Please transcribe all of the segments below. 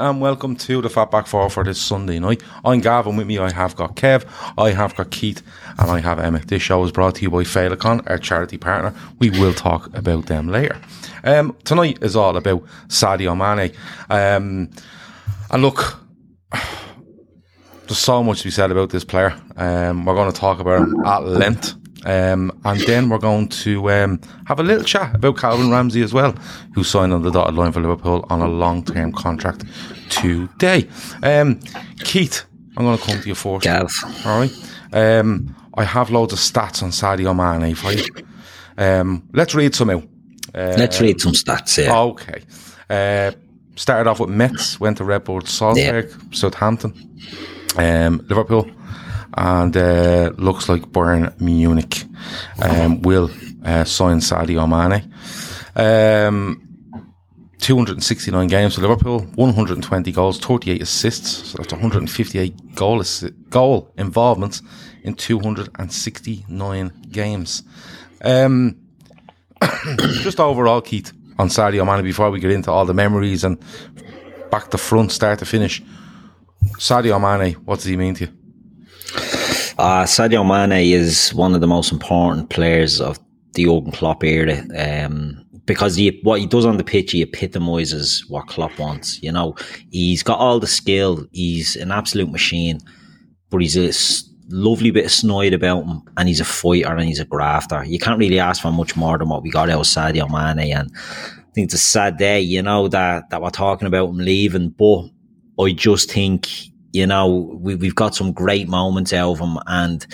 And welcome to the Fatback Four for this Sunday night. I'm Gavin. With me, I have got Kev, I have got Keith, and I have Emmet. This show is brought to you by Féileacáin, our charity partner. We will talk about them later. Um, tonight is all about Sadio Mane. Um, and look, there's so much to be said about this player. Um, we're going to talk about him at length. Um, and then we're going to um, have a little chat about Calvin Ramsey as well, who signed on the dotted line for Liverpool on a long term contract today. Um, Keith, I'm going to come to you first. Gav. All right. Um, I have loads of stats on Sadio Mane for you. Um, let's read some out. Let's read some stats here. Okay. Uh, started off with Metz, went to Red Bull Salzburg, Southampton, um, Liverpool, and uh, looks like Bayern Munich um, will uh, sign Sadio Mane. Um, 269 games for Liverpool, 120 goals, 38 assists, so that's 158 goal, assi- goal involvements in 269 games. Um, just overall, Keith, on Sadio Mane before we get into all the memories and back to front, start to finish. Sadio Mane, what does he mean to you? Uh, Sadio Mane is one of the most important players of the Jurgen Klopp era um, because he, what he does on the pitch, he epitomises what Klopp wants. You know, he's got all the skill. He's an absolute machine, but he's a lovely bit of snide about him, and he's a fighter and he's a grafter. You can't really ask for much more than what we got out of Sadio Mane, and I think it's a sad day, you know, that that we're talking about him leaving, but I just think you know, we, we've got some great moments out of him and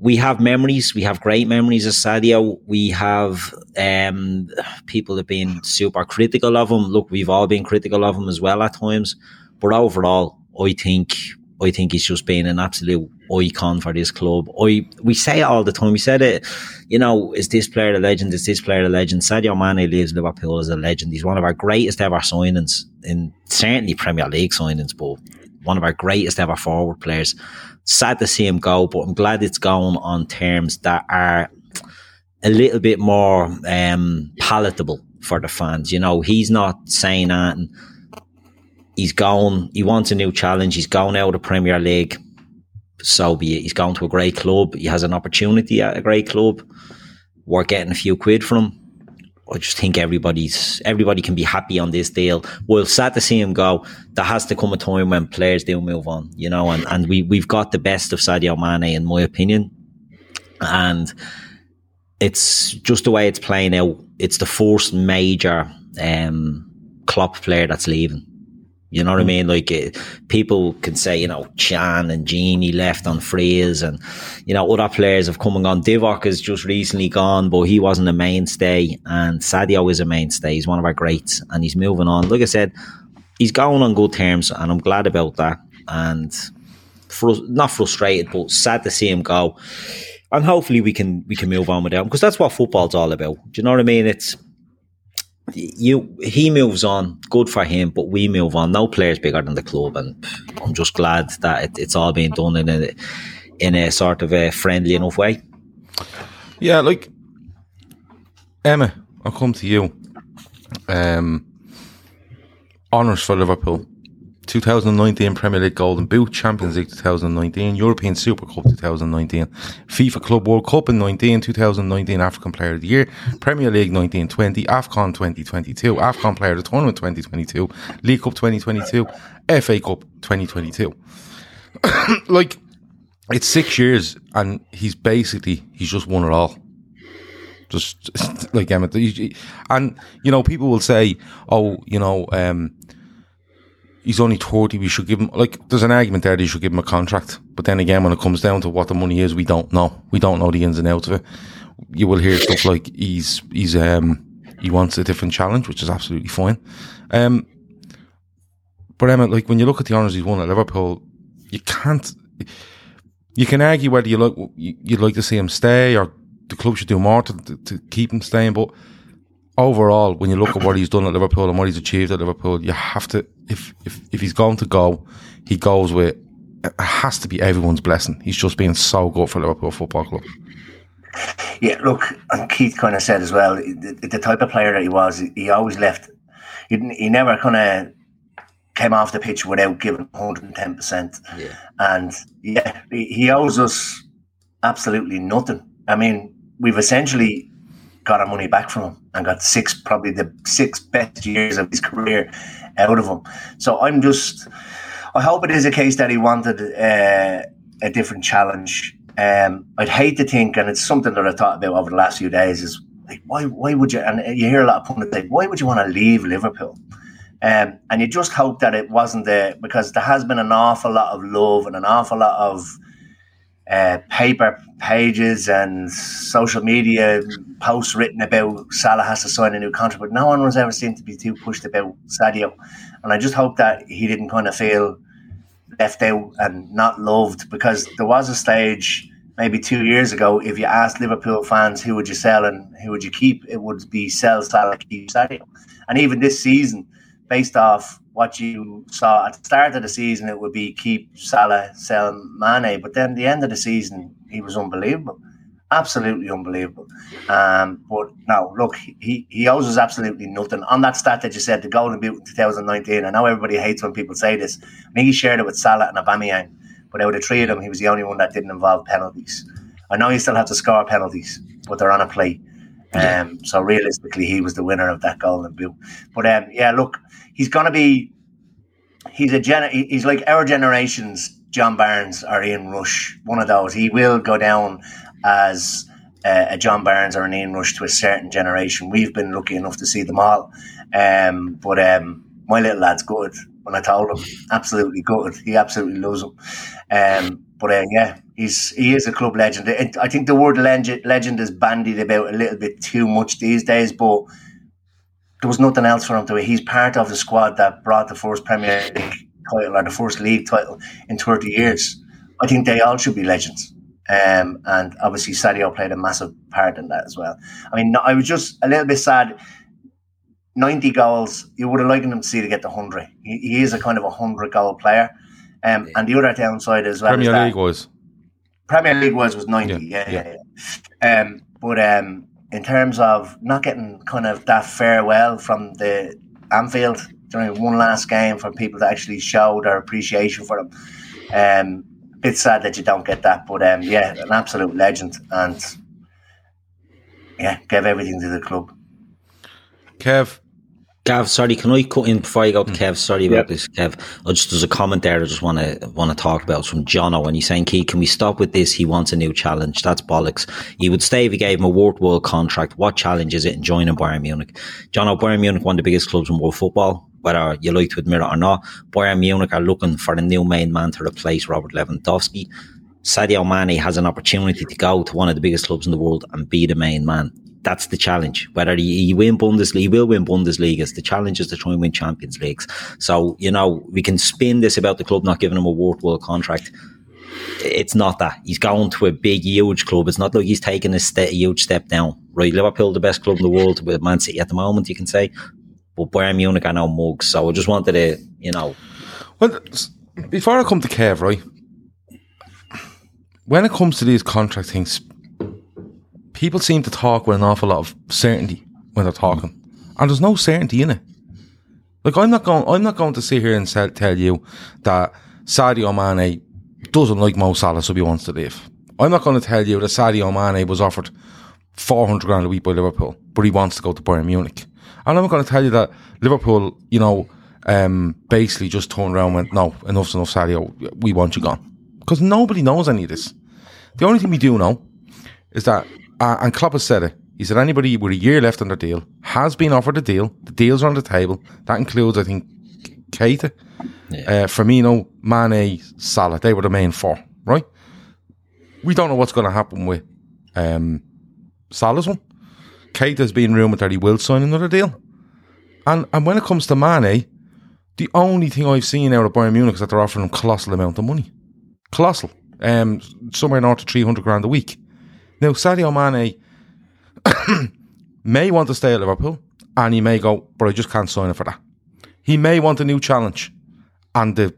we have memories. We have great memories of Sadio. We have, um, people have been super critical of him. Look, we've all been critical of him as well at times, but overall, I think, I think he's just been an absolute icon for this club. I, we say it all the time. We said it, you know, is this player a legend? Is this player a legend? Sadio Mane leaves Liverpool as a legend. He's one of our greatest ever signings in certainly Premier League signings, but one of our greatest ever forward players. Sad to see him go, but I'm glad it's going on terms that are a little bit more um, palatable for the fans. You know, he's not saying that. He's gone. He wants a new challenge. He's gone out of Premier League. So be it. He's going to a great club. He has an opportunity at a great club. We're getting a few quid from him. I just think everybody's everybody can be happy on this deal. Well, sad to see him go. There has to come a time when players do move on, you know, and, and we we've got the best of Sadio Mane in my opinion. And it's just the way it's playing out. It's the first major um Klopp player that's leaving. You know what I mm. mean? Like it, people can say, you know, Chan and Genie left on frees, and you know other players have come and gone. Divock has just recently gone, but he wasn't a mainstay, and Sadio is a mainstay. He's one of our greats, and he's moving on. Like I said, he's going on good terms, and I'm glad about that. And frus- not frustrated, but sad to see him go. And hopefully we can we can move on without him because that's what football's all about. Do you know what I mean? It's you he moves on, good for him, but we move on. No player's bigger than the club, and I'm just glad that it, it's all being done in a in a sort of a friendly enough way. Yeah, like Emmet, I'll come to you. Um, honors for Liverpool. 2019 Premier League Golden Boot, Champions League 2019, European Super Cup 2019, FIFA Club World Cup in 19, 2019 African Player of the Year, Premier League 1920, AFCON 2022, AFCON Player of the Tournament 2022, League Cup 2022, FA Cup 2022. like, it's six years and he's basically, he's just won it all. Just like Emmett, and you know, people will say, "Oh, you know, um, he's only 30, we should give him, like, there's an argument there that you should give him a contract. But then again, when it comes down to what the money is, we don't know. We don't know the ins and outs of it. You will hear stuff like he's, he's, um, he wants a different challenge, which is absolutely fine. Um, but Emmet, like, when you look at the honours he's won at Liverpool, you can't, you can argue whether you like, you'd like to see him stay or the club should do more to, to, to keep him staying, but overall, when you look at what he's done at Liverpool and what he's achieved at Liverpool, you have to, if, if, if he's going to go, he goes with, it has to be everyone's blessing. He's just been so good for Liverpool Football Club. Yeah, look, and Keith kind of said as well, the, the type of player that he was, he always left, he, he never kind of came off the pitch without giving 110%. Yeah. And yeah, he, he owes us absolutely nothing. I mean, we've essentially got our money back from him and got six, probably the six best years of his career out of him. So I'm just, I hope it is a case that he wanted uh, a different challenge. Um, I'd hate to think, and it's something that I thought about over the last few days, is like, why, why would you, and you hear a lot of pundits say, why would you want to leave Liverpool? Um, and you just hope that it wasn't there because there has been an awful lot of love and an awful lot of uh, paper pages and social media posts written about Salah has to sign a new contract, but no one was ever seemed to be too pushed about Sadio. And I just hope that he didn't kind of feel left out and not loved because there was a stage maybe two years ago. If you asked Liverpool fans who would you sell and who would you keep, it would be sell Salah, keep Sadio. And even this season, based off what you saw at the start of the season, it would be keep Salah, sell Mane. But then the end of the season, he was unbelievable, absolutely unbelievable. Um, but now look, he, he owes us absolutely nothing. On that stat that you said, the Golden Boot in 2019, I know everybody hates when people say this. I think he shared it with Salah and Aubameyang, but out of the three of them, he was the only one that didn't involve penalties. I know he still has to score penalties, but they're on a play. Um, so realistically, he was the winner of that Golden Boot. But um, yeah, look, he's going to be. He's a gen. He's like our generation's John Barnes or Ian Rush. One of those. He will go down as uh, a John Barnes or an Ian Rush to a certain generation. We've been lucky enough to see them all. Um, but um, my little lad's good. When I told him, absolutely good. He absolutely loves him. But uh, yeah, he's he is a club legend. I think the word legend, legend is bandied about a little bit too much these days, but there was nothing else for him to. Do. He's part of the squad that brought the first Premier League title or the first league title in 30 years. I think they all should be legends. Um, and obviously Sadio played a massive part in that as well. I mean, I was just a little bit sad. 90 goals, you would have liked him to see to get the 100. He, he is a kind of a 100 goal player. Um, and the other downside as well. Premier League was. Premier League was was 90, yeah. yeah, yeah. yeah. Um, but um, in terms of not getting kind of that farewell from the Anfield during one last game for people to actually show their appreciation for them. Um, bit sad that you don't get that, but um, yeah, an absolute legend, and yeah, gave everything to the club. Kev, Gav, sorry, can I cut in before I go to mm. Kev? Sorry about yep. this, Kev. I just there's a comment there I just want to want to talk about it's from Jono, and he's saying, "Key, can we stop with this? He wants a new challenge. That's bollocks. He would stay if he gave him a world contract. What challenge is it in joining Bayern Munich? Jono, Bayern Munich, one of the biggest clubs in world football. Whether you like to admit it or not, Bayern Munich are looking for a new main man to replace Robert Lewandowski. Sadio Mane has an opportunity to go to one of the biggest clubs in the world and be the main man that's the challenge. Whether he, win Bundesliga, he will win Bundesligas. The challenge is to try and win Champions Leagues. So, you know, we can spin this about the club not giving him a worthwhile contract. It's not that. He's going to a big, huge club. It's not like he's taking a, huge step down. Right, Liverpool, the best club in the world with Man City at the moment, you can say. But Bayern Munich are no mugs. So I just wanted to, you know. Well, before I come to Kev, right? When it comes to these contract things, people seem to talk with an awful lot of certainty when they're talking, and there's no certainty in it. Like I'm not going, I'm not going to sit here and tell you that Sadio Mane doesn't like Mo Salah, so he wants to leave. I'm not going to tell you that Sadio Mane was offered 400 grand a week by Liverpool, but he wants to go to Bayern Munich. And I'm not going to tell you that Liverpool, you know, um, basically just turned around and went, no, enough's enough, Sadio, we want you gone. Because nobody knows any of this. The only thing we do know is that uh, and Klopp has said it. He said anybody with a year left on their deal has been offered a deal. The deals are on the table. That includes, I think, Keita, Yeah. uh, Firmino, Mane, Salah. They were the main four, right? We don't know what's going to happen with um, Salah's one. Keita's been rumoured that he will sign another deal. And and when it comes to Mane, the only thing I've seen out of Bayern Munich is that they're offering him colossal amount of money. Colossal. Um, somewhere north of 300 grand a week. Now, Sadio Mane may want to stay at Liverpool and he may go, but I just can't sign it for that. He may want a new challenge and the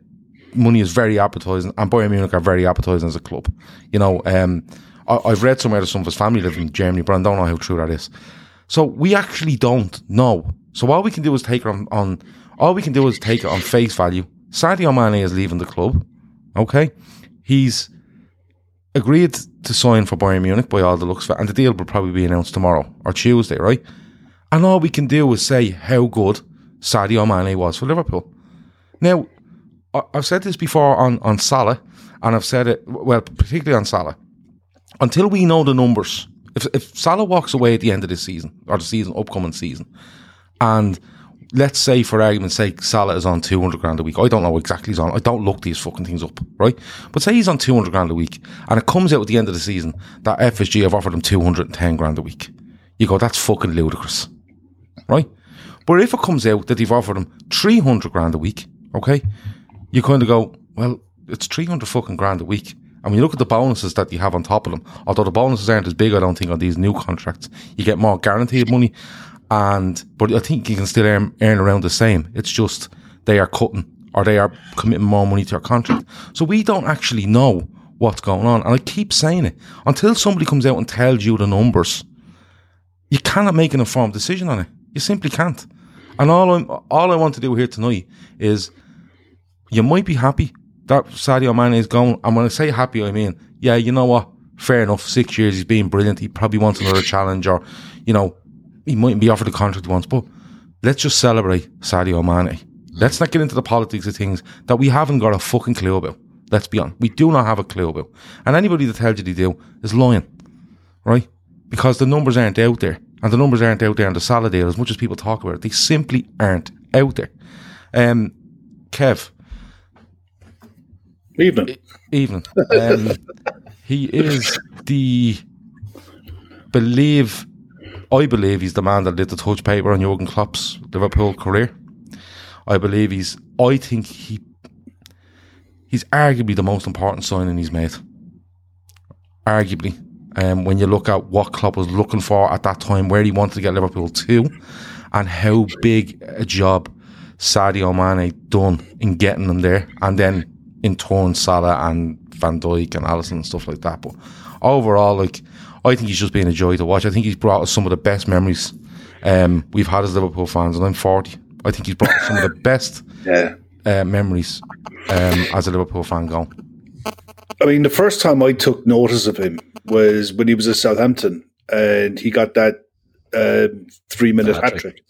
money is very appetising and Bayern Munich are very appetising as a club. You know, um, I, I've read somewhere that some of his family live in Germany, but I don't know how true that is. So we actually don't know. So all we can do is take it on, on all we can do is take it on face value. Sadio Mane is leaving the club. Okay. He's agreed to sign for Bayern Munich by all the looks of it, and the deal will probably be announced tomorrow or Tuesday, right? And all we can do is say how good Sadio Mane was for Liverpool. Now, I've said this before on, on Salah, and I've said it, well, particularly on Salah. Until we know the numbers, if, if Salah walks away at the end of this season, or the season, upcoming season, and let's say for argument's sake, Salah is on 200 grand a week. I don't know exactly he's on. I don't look these fucking things up, right? But say he's on 200 grand a week and it comes out at the end of the season that FSG have offered him 210 grand a week. You go, that's fucking ludicrous, right? But if it comes out that they've offered him 300 grand a week, okay, you kind of go, well, it's 300 fucking grand a week. And when you look at the bonuses that you have on top of them, although the bonuses aren't as big, I don't think, on these new contracts, you get more guaranteed money. And, but I think you can still earn, earn around the same. It's just they are cutting or they are committing more money to your contract. So we don't actually know what's going on. And I keep saying it until somebody comes out and tells you the numbers, you cannot make an informed decision on it. You simply can't. And all I'm, all I want to do here tonight is you might be happy that Sadio Mane is going. And when I say happy, I mean, yeah, you know what? Fair enough. Six years, he's been brilliant. He probably wants another challenge, or you know, he mightn't be offered the contract he wants. But let's just celebrate Sadio Mane. Let's not get into the politics of things that we haven't got a fucking clue about. Let's be honest. We do not have a clue about. And anybody that tells you they do is lying, right? Because the numbers aren't out there. And the numbers aren't out there on the Salah deal as much as people talk about it. They simply aren't out there. Um, Kev, Evening. evening. Um, he is the believe. I believe he's the man that lit the touch paper on Jurgen Klopp's Liverpool career. I believe he's. I think he. He's arguably the most important signing he's made. Arguably, um, when you look at what Klopp was looking for at that time, where he wanted to get Liverpool to, and how big a job Sadio Mane done in getting them there, and then in turn Salah and Van Dijk and Alisson and stuff like that. But overall, like I think he's just been a joy to watch. I think he's brought us some of the best memories um, we've had as Liverpool fans, and I'm 40. I think he's brought us some of the best Yeah. uh, memories um, as a Liverpool fan going. I mean, the first time I took notice of him was when he was at Southampton and he got that um three minute hat Hat-trick.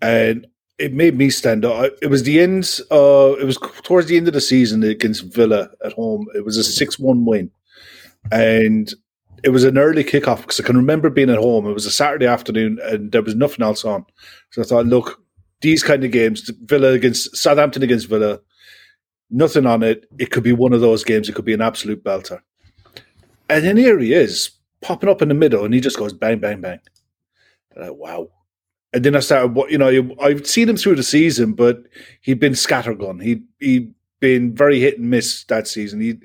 And it made me stand up. It was the end, uh, it was towards the end of the season against Villa at home. It was a 6 1 win. And it was an early kickoff because I can remember being at home. It was a Saturday afternoon and there was nothing else on. So I thought, look, these kind of games, Villa against Southampton against Villa, nothing on it. It could be one of those games. It could be an absolute belter. And then here he is, popping up in the middle, and he just goes bang, bang, bang. And I, wow. And then I started, you know, I've seen him through the season, but he'd been scattergun. He'd he'd been very hit and miss that season. He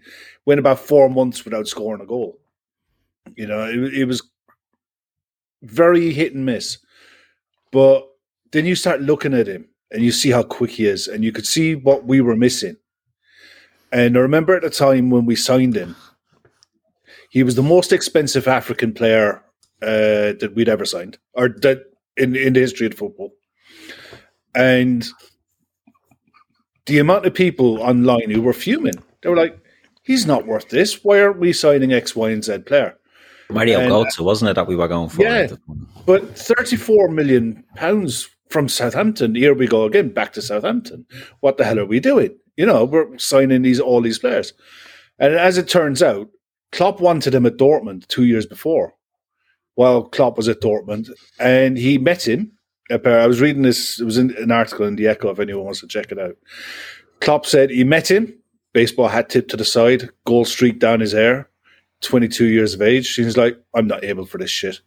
went about four months without scoring a goal. You know, it, it was very hit and miss. But then you start looking at him and you see how quick he is, and you could see what we were missing. And I remember at the time when we signed him, he was the most expensive African player uh, that we'd ever signed, or that in, in the history of football. And the amount of people online who were fuming, they were like, "He's not worth this. Why aren't we signing X, Y, and Z player?" Mario And- Götze, wasn't it, that we were going for? Yeah. But 34 million pounds from Southampton. Here we go again, back to Southampton. What the hell are we doing? You know, we're signing these all these players. And as it turns out, Klopp wanted him at Dortmund two years before. while Klopp was at Dortmund, and he met him. I was reading this; it was in an article in the Echo. If anyone wants to check it out, Klopp said he met him, baseball hat tipped to the side, gold streak down his hair, 22 years of age. He's like, I'm not able for this shit.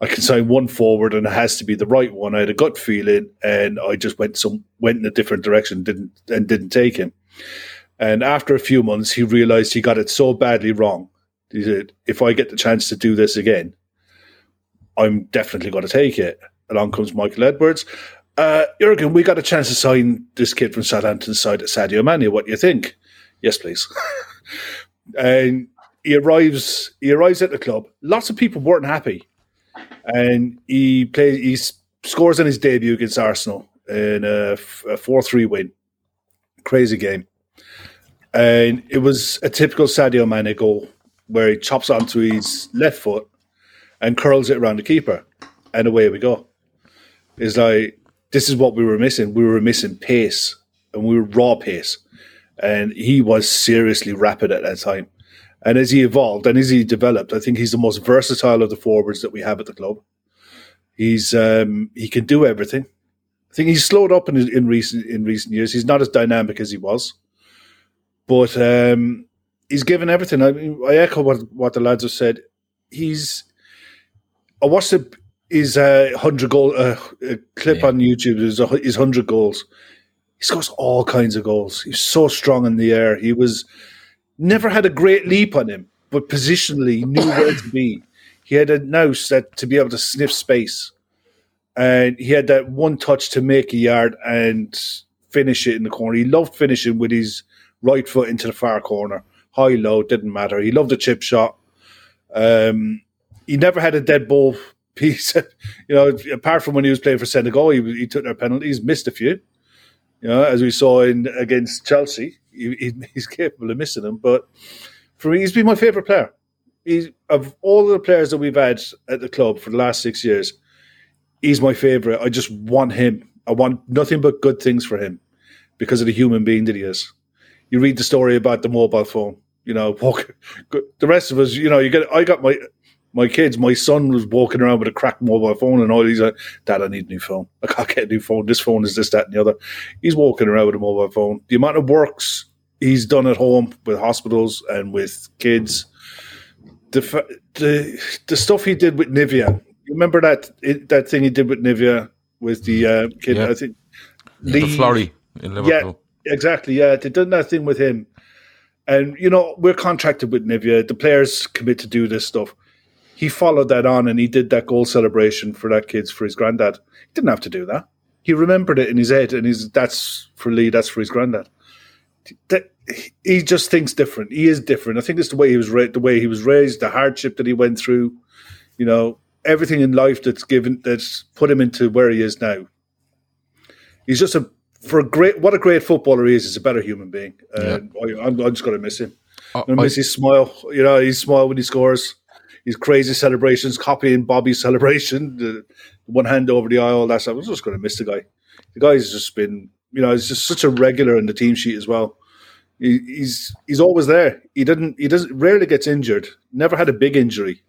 I can sign one forward and it has to be the right one. I had a gut feeling and I just went some went in a different direction, didn't and didn't take him. And after a few months he realized he got it so badly wrong. He said, if I get the chance to do this again, I'm definitely going to take it. Along comes Michael Edwards. Uh, Jurgen, we got a chance to sign this kid from Southampton's side at Sadio Mane. What do you think? Yes, please. and he arrives. He arrives at the club. Lots of people weren't happy, and he plays. He scores in his debut against Arsenal in a four-three win. Crazy game, and it was a typical Sadio Mane goal where he chops onto his left foot and curls it around the keeper, and away we go. It's like this is what we were missing. We were missing pace, and we were raw pace, and he was seriously rapid at that time. And as he evolved and as he developed, I think he's the most versatile of the forwards that we have at the club. He's um, he can do everything. I think he's slowed up in in recent in recent years. He's not as dynamic as he was, but um, he's given everything. I, mean, I echo what what the lads have said. He's I watched the, his uh, hundred goal uh, clip yeah. on YouTube. His his hundred goals. He scores all kinds of goals. He's so strong in the air. He was never had a great leap on him, but positionally knew where to be. He had a nose that to be able to sniff space, and he had that one touch to make a yard and finish it in the corner. He loved finishing with his right foot into the far corner, high low didn't matter. He loved a chip shot. Um, he never had a dead ball piece. you know, apart from when he was playing for Senegal, he, he took their penalties, missed a few. You know, as we saw in against Chelsea, he, he, he's capable of missing them. But for me, he's been my favourite player. He's of all the players that we've had at the club for the last six years. He's my favourite. I just want him. I want nothing but good things for him because of the human being that he is. You read the story about the mobile phone. You know, walk, the rest of us. You know, you get. I got my my kids, my son was walking around with a cracked mobile phone and all. He's like, Dad, I need a new phone. I can't get a new phone. This phone is this, that, and the other. He's walking around with a mobile phone. The amount of works he's done at home with hospitals and with kids, the the, the stuff he did with Nivea. You remember that that thing he did with Nivea with the uh, kid? Yeah. I think the Flurry in Liverpool. Yeah, exactly. Yeah, they done that thing with him. And you know we're contracted with Nivea. The players commit to do this stuff he followed that on and he did that goal celebration for that kid's for his granddad. He didn't have to do that. He remembered it in his head, and he's that's for Lee, that's for his granddad. That, he just thinks different. He is different. I think it's the way he was ra- the way he was raised, the hardship that he went through. You know, everything in life that's given that's put him into where he is now. He's just a for a great what a great footballer he is. He's a better human being. Yeah. I, am just going to miss him. Uh, I miss his smile. You know, he's smile when he scores his crazy celebrations, copying Bobby's celebration, the one hand over the eye, all that stuff. I was just going to miss the guy. The guy's just been, you know, he's just such a regular in the team sheet as well. He, he's he's always there. He didn't he doesn't rarely gets injured. Never had a big injury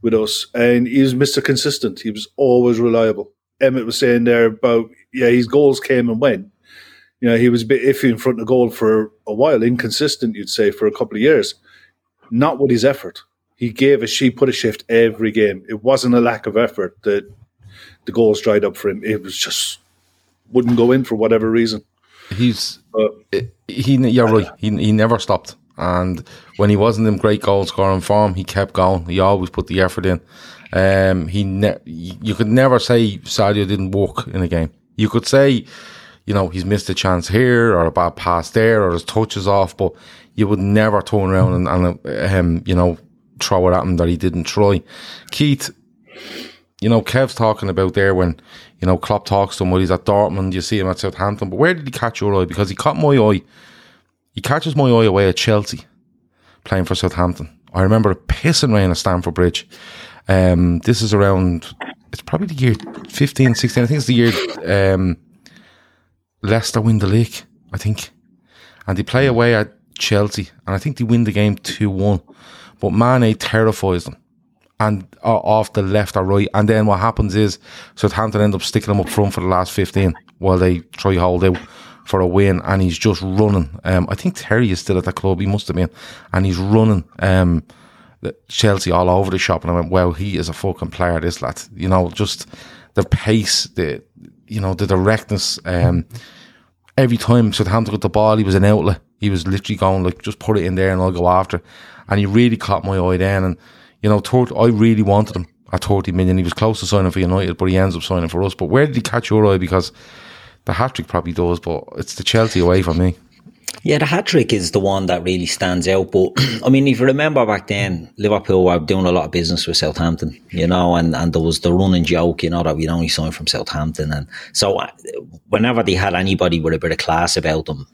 with us, and he was Mister Consistent. He was always reliable. Emmett was saying there about yeah, his goals came and went. You know, he was a bit iffy in front of goal for a while, inconsistent, you'd say, for a couple of years. Not with his effort he gave a she put a shift every game. It wasn't a lack of effort that the goals dried up for him. It was just wouldn't go in for whatever reason. He's he. You're right. He he never stopped. And when he wasn't in great goal scoring form, he kept going. He always put the effort in. Um, he ne- you could never say Sadio didn't work in a game. You could say, you know, he's missed a chance here or a bad pass there or his touch is off, but you would never turn around and, and um, you know, throw it at him that he didn't try. Keith, you know, Kev's talking about there when, you know, Klopp talks to him when he's at Dortmund, you see him at Southampton, but where did he catch your eye? Because he caught my eye. He catches my eye away at Chelsea, playing for Southampton. I remember a pissing rain at Stamford Bridge. Um, this is around, it's probably the year 15, 16. I think it's the year um, Leicester win the league, I think. And they play away at Chelsea, and I think they win the game 2 1. But Mane terrifies them. and uh, off the left or right. And then what happens is Southampton end up sticking him up front for the last 15 while they try to hold out for a win. And he's just running. Um, I think Terry is still at the club. He must have been. And he's running. Um, Chelsea all over the shop, and I went, "Well, he is a fucking player, this lad." You know, just the pace, the you know, the directness. Um, every time Southampton got the ball, he was an outlet. He was literally going like, "Just put it in there, and I'll go after." And he really caught my eye then, and you know, I really wanted him at 30 million. He was close to signing for United, but he ends up signing for us. But where did he catch your eye? Because the hat trick probably does, but it's the Chelsea away for me. Yeah, the hat trick is the one that really stands out. But I mean, if you remember back then, Liverpool were doing a lot of business with Southampton, you know, and, and there was the running joke, you know, that we'd only signed from Southampton. And so uh, whenever they had anybody with a bit of class about them,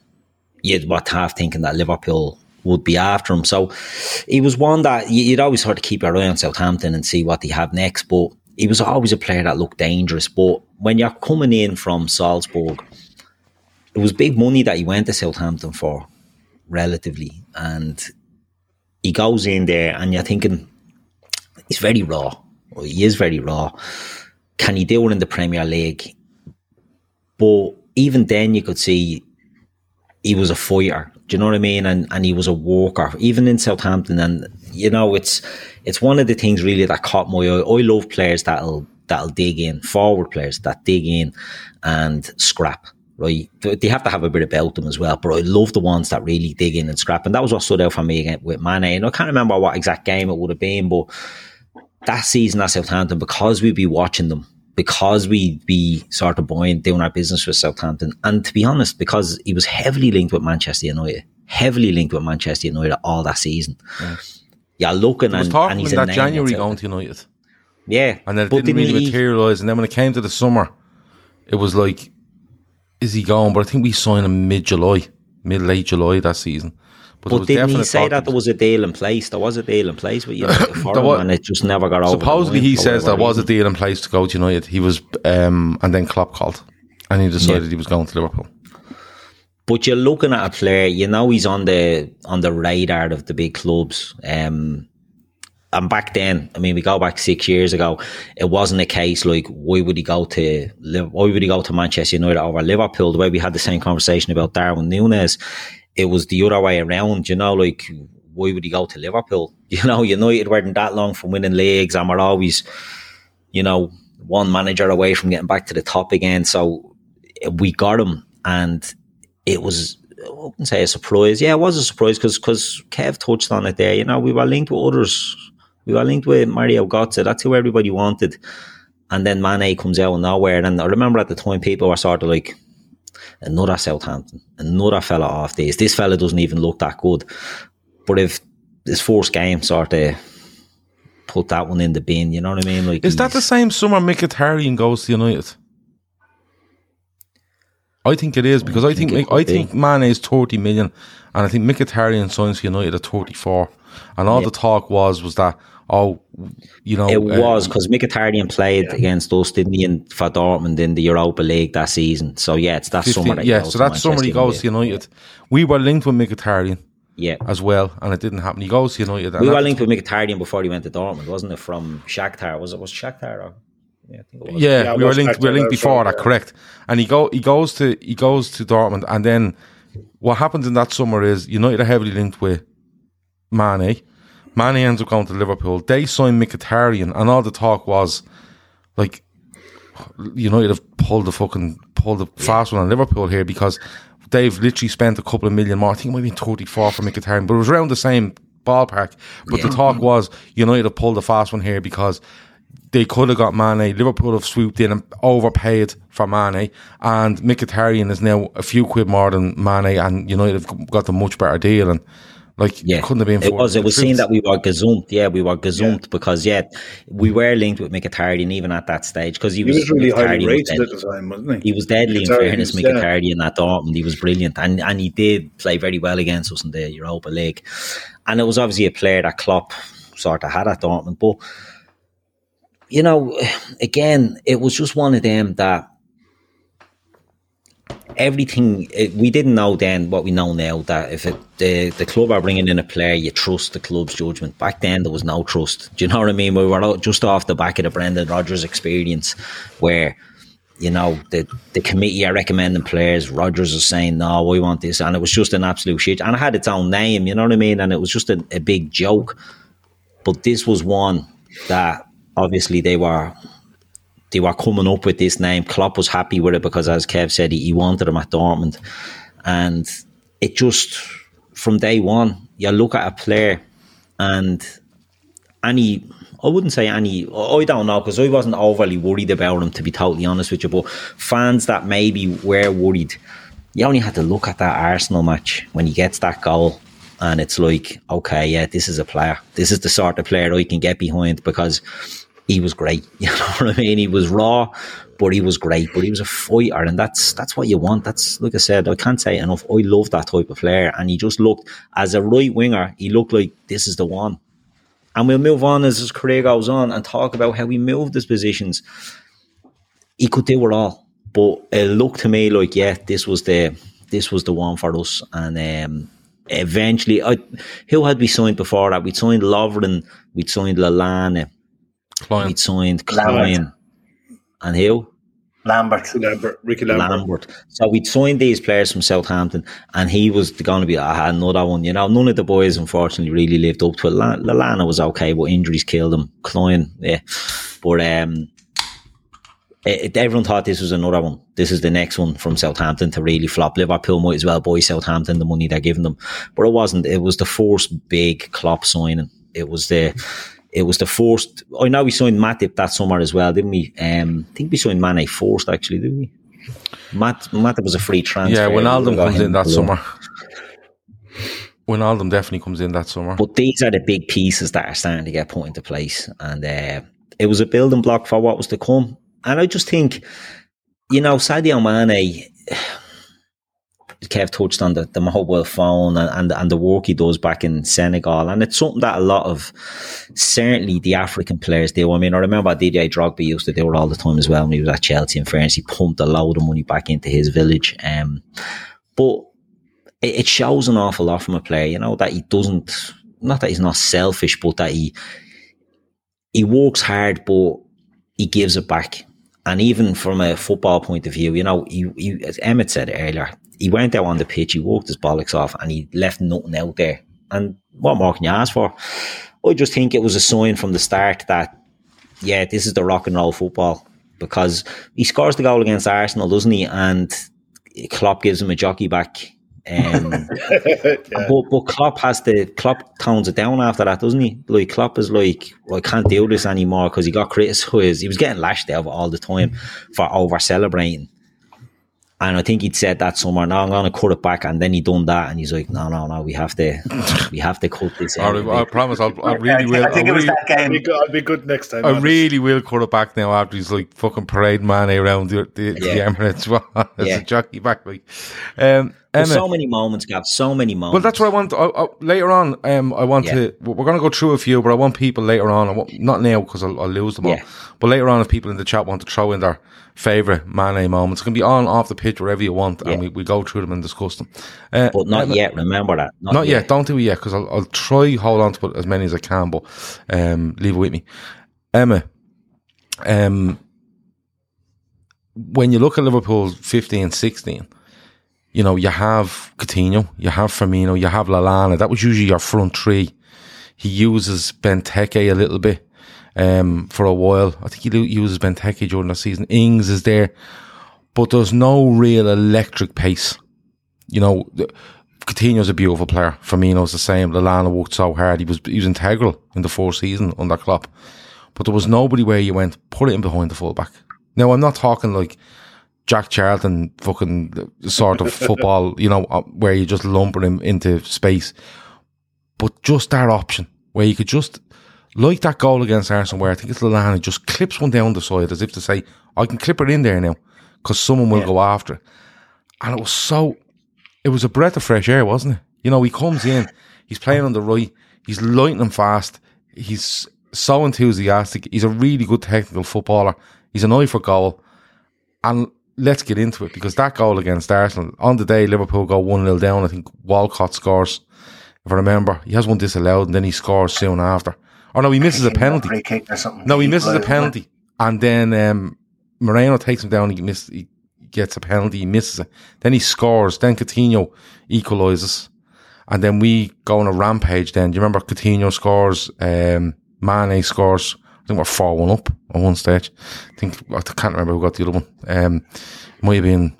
you'd what half thinking that Liverpool would be after him. So he was one that you'd always sort of keep your eye on Southampton and see what they have next. But he was always a player that looked dangerous. But when you're coming in from Salzburg, it was big money that he went to Southampton for, relatively. And he goes in there, and you're thinking, he's very raw. Well, he is very raw. Can he do it in the Premier League? But even then, you could see he was a fighter. Do you know what I mean? And and he was a walker, even in Southampton. And you know, it's it's one of the things really that caught my eye. I love players that'll that'll dig in, forward players that dig in and scrap right? They have to have a bit about them as well. But I love the ones that really dig in and scrap. And that was what stood out for me again with Mane. And I can't remember what exact game it would have been, but that season at Southampton, because we'd be watching them, because we'd be sort of buying, doing our business with Southampton. And to be honest, because he was heavily linked with Manchester United, heavily linked with Manchester United all that season. Yeah, yeah looking and, and he's in that January going to United. Yeah. And then it didn't really materialise. And then when it came to the summer, it was like is he gone? But I think we signed him mid July, mid late July that season. But, didn't he say that there was a deal in place? There was a deal in place with United for was, and it just never got over. Supposedly, he says there was a deal in place to go to United. He was, um, and then Klopp called, and he decided yeah. he was going to Liverpool. But you're looking at a player, you know, he's on the on the radar of the big clubs. Um, and back then, I mean, we go back six years ago, it wasn't a case like why would he go to why would he go to Manchester United over Liverpool? The way we had the same conversation about Darwin Núñez, it was the other way around. You know, like why would he go to Liverpool? You know, United weren't that long from winning leagues, and we're always, you know, one manager away from getting back to the top again. So we got him, and it was I wouldn't say a surprise. Yeah, it was a surprise because because Kev touched on it there. You know, we were linked with others we were linked with Mario Götze. That's who everybody wanted. And then Mane comes out of nowhere. And I remember at the time people were sort of like, another Southampton, another fella off this. This fella doesn't even look that good. But if this first game sort of put that one in the bin, you know what I mean? Like, is that the same summer Mkhitaryan goes to United? I think it is because I think I think, I think Mane is thirty million, and I think Mkhitaryan signs for United at thirty four, and all the talk was was that oh, you know, it uh, was because uh, Mkhitaryan played yeah. against us, didn't he, in, for Dortmund in the Europa League that season. So yeah, it's that 15, summer. That yeah, so that summer he goes to United. We were linked with Mkhitaryan. Yeah, as well, and it didn't happen. He goes to United. We were linked with Mkhitaryan before he went to Dortmund, wasn't it? From Shakhtar, was it? Was Shakhtar? Or? Yeah, yeah, yeah, we were linked. We were linked before that, correct? And he go, he goes to, he goes to Dortmund, and then what happens in that summer is United are heavily linked with Mane, Mane ends up going to Liverpool. They sign Mkhitaryan, and all the talk was like United have pulled the fucking pulled the fast one on Liverpool here because they've literally spent a couple of million more. I think it might be 34 for Mkhitaryan, but it was around the same ballpark. But yeah. the talk mm-hmm. was United have pulled the fast one here because they could have got Mane. Liverpool have swooped in and overpaid for Mane, and Mkhitaryan is now a few quid more than Mane, and United have got the much better deal. And like, yeah, couldn't have been. It was. It was seen that we were gazumped. Yeah, we were gazumped yeah. because yeah, we were linked with Mkhitaryan even at that stage because he, he, was, really highly rated at the time, wasn't he? He was deadly in fairness. Mkhitaryan yeah. at Dortmund, he was brilliant, and and he did play very well against us in the Europa League, and it was obviously a player that Klopp sort of had at Dortmund, but you know, again, it was just one of them that everything. It, we didn't know then what we know now that if it, the the club are bringing in a player, you trust the club's judgment. Back then, there was no trust. Do you know what I mean? We were just off the back of the Brendan Rodgers experience, where you know, the, the committee are recommending players. Rodgers is saying, no, we want this. And it was just an absolute shit. And it had its own name, you know what I mean? And it was just a, a big joke. But this was one that obviously they were they were coming up with this name. Klopp was happy with it because, as Kev said, he, he wanted him at Dortmund. And it just, from day one, you look at a player and any I wouldn't say any. I don't know because I wasn't overly worried about him to be totally honest with you. But fans that maybe were worried, you only had to look at that Arsenal match when he gets that goal, and it's like, okay, yeah, this is a player. This is the sort of player I can get behind because he was great. You know what I mean? He was raw, but he was great. But he was a fighter, and that's that's what you want. That's like I said, I can't say enough. I love that type of player, and he just looked as a right winger. He looked like this is the one. And we'll move on as his career goes on and talk about how he moved his positions. He could do it all, but it looked to me like yeah, this was the this was the one for us. And um, eventually, I, who had we signed before that? We'd signed Lovren, we'd signed Lallana, we'd signed Klein, and who? Lambert. Lambert, Rickie Lambert. Lambert. So we'd signed these players from Southampton, and he was going to be ah, another one. You know, none of the boys unfortunately really lived up to it. Lallana was okay, but injuries killed him. Klein, yeah, but um, it, it, everyone thought this was another one. This is the next one from Southampton to really flop. Liverpool might as well buy Southampton the money they're giving them, but it wasn't. It was the first big Klopp signing. It was the it was the first. I know we signed Matip that summer as well, didn't we? Um, I think we signed Mane first, actually, didn't we? Matt Matip was a free transfer. Yeah, Wijnaldum comes in that below. summer. Wijnaldum definitely comes in that summer. But these are the big pieces that are starting to get put into place, and uh, it was a building block for what was to come. And I just think, you know, Sadio Mane Kev touched on the, the mobile phone and, and, and the work he does back in Senegal. And it's something that a lot of certainly the African players do. I mean, I remember DJ Drogba used to do it all the time as well when he was at Chelsea. In fairness, he pumped a load of money back into his village. Um, but it, it shows an awful lot from a player, you know, that he doesn't, not that he's not selfish, but that he, he works hard, but he gives it back. And even from a football point of view, you know, as Emmett said earlier, he went out on the pitch, he walked his bollocks off, and he left nothing out there. And what more can you ask for? I just think it was a sign from the start that, yeah, this is the rock and roll football because he scores the goal against Arsenal, doesn't he? And Klopp gives him a jockey back. Um, yeah. but, but Klopp has the Klopp tones it down after that, doesn't he? Like Klopp is like, well, I can't do this anymore because he got criticised. He was getting lashed out all the time for over celebrating. And I think he'd said that somewhere. Now I'm going to cut it back, and then he done that, and he's like, "No, no, no, we have to, we have to cut this." I, I promise, I'll, I really will. I think I it was really, that game. I'll be, good, I'll be good next time. I honest. really will cut it back now after he's like fucking parade man around the, the, Yeah. the Emirates. Well, As Yeah. a jockey back, like um, So many moments, Gav. So many moments. Well, that's what I want. I, I, later on, um, I want Yeah. to. We're going to go through a few, but I want people later on. I want, not now because I'll, I'll lose them all. But later on, if people in the chat want to throw in their favorite Mane moments, it can be on off the pitch wherever you want, and we, we go through them and discuss them. Uh, but not yet. Remember that. Not, Not yet. Don't do it yet because I'll, I'll try hold on to as many as I can, but um, leave it with me. Emmet, um, when you look at Liverpool 15, 16, you know, you have Coutinho, you have Firmino, you have Lallana. That was usually your front three. He uses Benteke a little bit um, for a while. I think he uses Benteke during the season. Ings is there, but there's no real electric pace. You know, Coutinho's a beautiful player. Firmino's the same. Lallana worked so hard. He was he was integral in the fourth season under Klopp. But there was nobody where you went, put it in behind the fullback. Now, I'm not talking like Jack Charlton fucking sort of football, you know, uh, where you just lumber him into space. But just that option where you could just, like that goal against Arsenal, where I think it's Lallana just clips one down the side as if to say, I can clip it in there now because someone will go after it. And it was so, it was a breath of fresh air, wasn't it? You know, he comes in, he's playing on the right, he's lightning fast, he's so enthusiastic, he's a really good technical footballer, he's an eye for goal. And let's get into it because that goal against Arsenal on the day Liverpool go one 0 down. I think Walcott scores. If I remember, he has one disallowed and then he scores soon after. Oh no, he misses a penalty. Free kick or something. No, he misses a penalty, and then um, Moreno takes him down. He miss, he gets a penalty. He misses it. Then he scores. Then Coutinho equalises, and then we go on a rampage. Then do you remember Coutinho scores? Um, Mane scores. I think we're four one up on one stage. I think I can't remember who got the other one. Um, might have been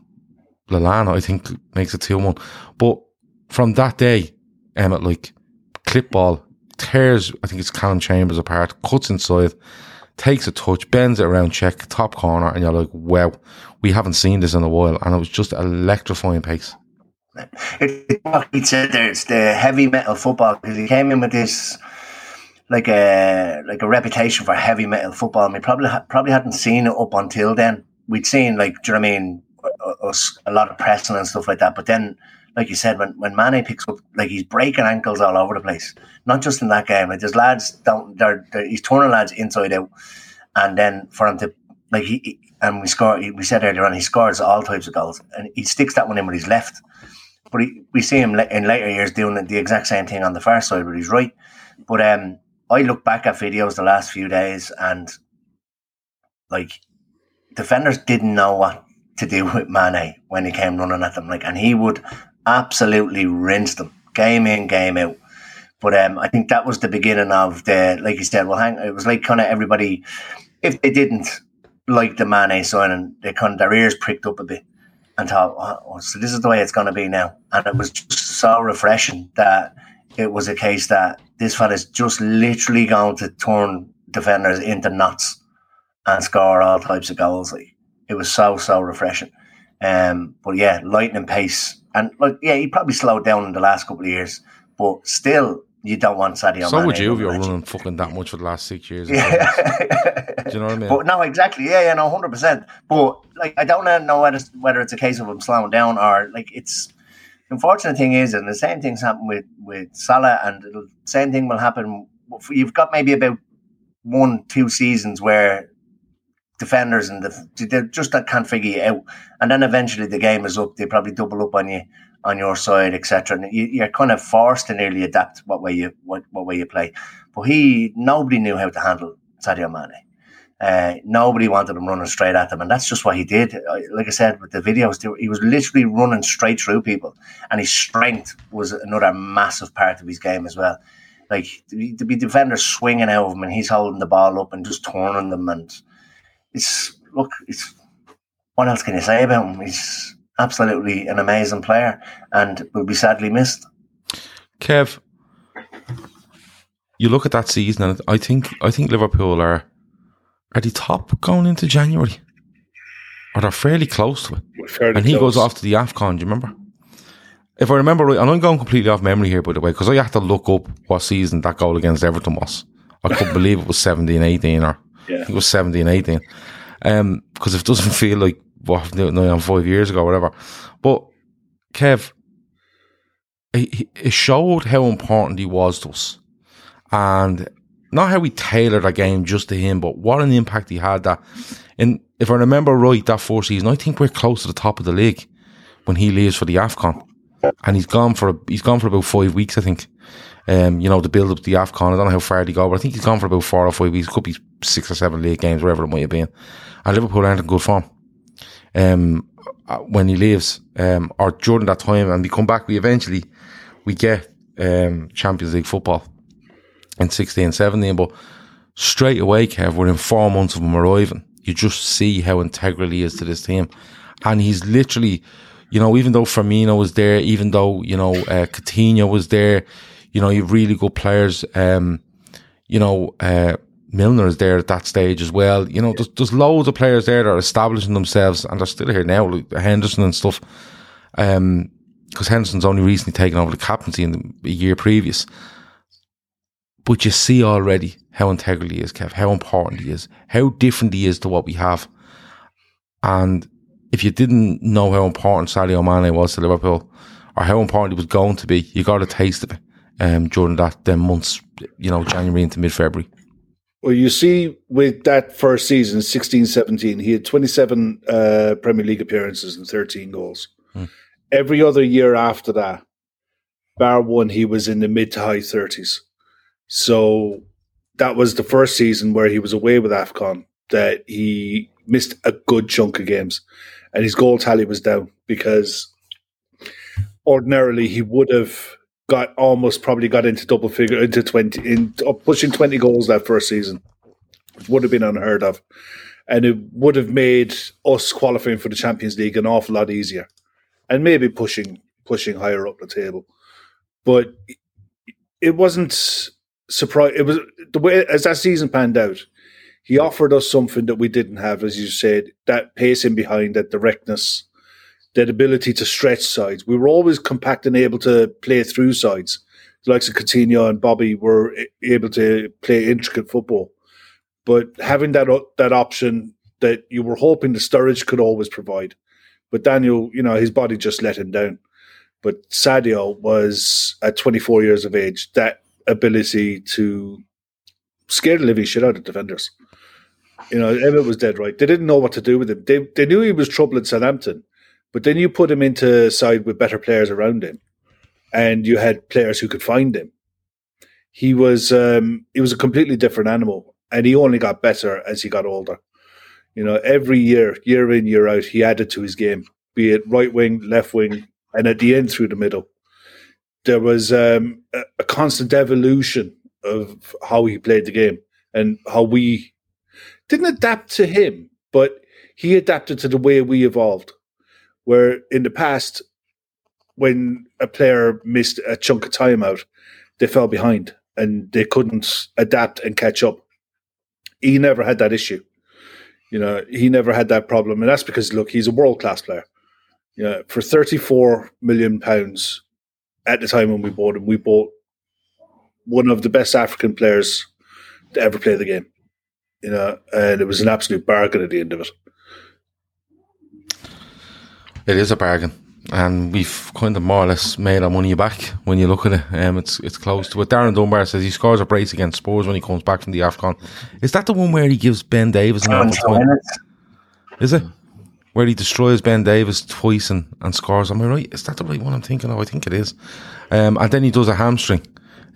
Lallana. I think makes it two one. But from that day, Emmet like clip ball tears. I think it's Calum Chambers apart. Cuts inside takes a touch, bends it around Cech, top corner, and you're like, wow, we haven't seen this in a while. And it was just electrifying pace. It, it, what he said there, it's the heavy metal football because he came in with this like a like a reputation for heavy metal football. And we probably probably hadn't seen it up until then. We'd seen like, do you know what I mean, us a lot of pressing and stuff like that. But then, like you said, when when Mane picks up, like he's breaking ankles all over the place. Not just in that game. Like there's lads down there, he's turning lads inside out, and then for him to like he, and we score. We said earlier on he scores all types of goals, and he sticks that one in with his left. But he, we see him in later years doing the, exact same thing on the far side with his right. But um, I look back at videos the last few days, and like defenders didn't know what to do with Mane when he came running at them. Like, and he would absolutely rinse them game in, game out. But um, I think that was the beginning of the, like you said, well, hang, it was like kind of everybody, if they didn't like the Mane signing, they kind of their ears pricked up a bit and thought, oh, so this is the way it's going to be now. And it was just so refreshing that it was a case that this fella's just literally going to turn defenders into knots and score all types of goals. Like it was so so refreshing. Um, but yeah, lightning pace, and like yeah, he probably slowed down in the last couple of years, but still, you don't want Sadio. so Mane would you if you're running fucking that much for the last six years. Yeah. Do you know what I mean? But no, exactly. Yeah, yeah, no, hundred percent. But like, I don't know whether it's, whether it's a case of him slowing down or like it's. Unfortunate thing is, and the same thing's happened with with Salah, and the same thing will happen. You've got maybe about one, two seasons where defenders and the, they just that can't figure you out, and then eventually the game is up. They probably double up on you on your side, etc. And you, you're kind of forced to nearly adapt what way you what, what way you play. But he nobody knew how to handle Sadio Mane. Uh, nobody wanted him running straight at them, and that's just what he did. Uh, Like I said, with the videos, he was literally running straight through people, and his strength was another massive part of his game as well. Like to be, defenders swinging out of him, and he's holding the ball up and just turning them, and it's look, it's what else can you say about him? He's absolutely an amazing player, and will be sadly missed. Kev, you look at that season, and I think I think Liverpool are are they top going into January, or they're fairly close to it. Fairly And he close. goes off to the Afcon. Do you remember? If I remember right, and I'm going completely off memory here, by the way, because I had to look up what season that goal against Everton was. I couldn't believe it was 17 18 or Yeah. it was 17 18. Um, because it doesn't feel like what five years ago, or whatever. But Kev, it, it showed how important he was to us, and not how we tailored our game just to him, but what an impact he had. That, and if I remember right, that four season, I think we're close to the top of the league when he leaves for the Afcon, and he's gone for a, he's gone for about five weeks, I think. Um, you know, the build up to the Afcon. I don't know how far they go, but I think he's gone for about four or five weeks. Could be six or seven league games, wherever it might have been. And Liverpool aren't in good form. Um, uh, when he leaves, um, or during that time, and we come back, we eventually we get um Champions League football in 16, 17, but straight away, Kev, within four months of him arriving, you just see how integral he is to this team. And he's literally, you know, even though Firmino was there, even though, you know, uh, Coutinho was there, you know, you have really good players, um, you know, uh, Milner is there at that stage as well. You know, there's, there's loads of players there that are establishing themselves and they're still here now, like Henderson and stuff. Um, because Henderson's only recently taken over the captaincy in the a year previous. But you see already how integral he is, Kev, how important he is, how different he is to what we have. And if you didn't know how important Sadio Mane was to Liverpool, or how important he was going to be, you got a taste of it um, during that them months, you know, January into mid February. Well, you see, with that first season, 16 17, he had 27 uh, Premier League appearances and 13 goals. Hmm. Every other year after that, bar one, he was in the mid to high 30s. So that was the first season where he was away with AFCON that he missed a good chunk of games and his goal tally was down because ordinarily he would have got almost probably got into double figure into 20 in uh, pushing 20 goals that first season. Would have been unheard of. And it would have made us qualifying for the champions league an awful lot easier and maybe pushing pushing higher up the table. But it wasn't surprise it was the way as that season panned out he offered us something that we didn't have as you said that pacing behind that directness that ability to stretch sides. We were always compact and able to play through sides. The likes of Coutinho and Bobby were able to play intricate football. But having that that option that you were hoping the Sturridge could always provide. But Daniel, you know, his body just let him down. But Sadio was at 24 years of age, that ability to scare the living shit out of defenders. You know, Emmet was dead right. They didn't know what to do with him. They, they knew he was trouble at Southampton, but then you put him into side with better players around him, and you had players who could find him. He was um, he was a completely different animal, and he only got better as he got older. You know, every year, year in, year out, he added to his game, be it right wing, left wing, and at the end through the middle. There was um, a, constant evolution of how he played the game and how we didn't adapt to him, but he adapted to the way we evolved. Where in the past, when a player missed a chunk of time out, they fell behind and they couldn't adapt and catch up. He never had that issue. You know, he never had that problem. And that's because, look, he's a world class player. You know, for 34 million pounds at the time when we bought him, we bought one of the best African players to ever play the game. You know, and it was an absolute bargain at the end of it. It is a bargain, and we've kind of more or less made our money back when you look at it. Um, it's it's close to it. Darren Dunbar says he scores a brace against Spurs when he comes back from the Afcon. Is that the one where he gives Ben Davies an awful Is it? Where he destroys Ben Davies twice and, and scores. Am I right? Is that the right one I'm thinking of? I think it is. Um, and then he does a hamstring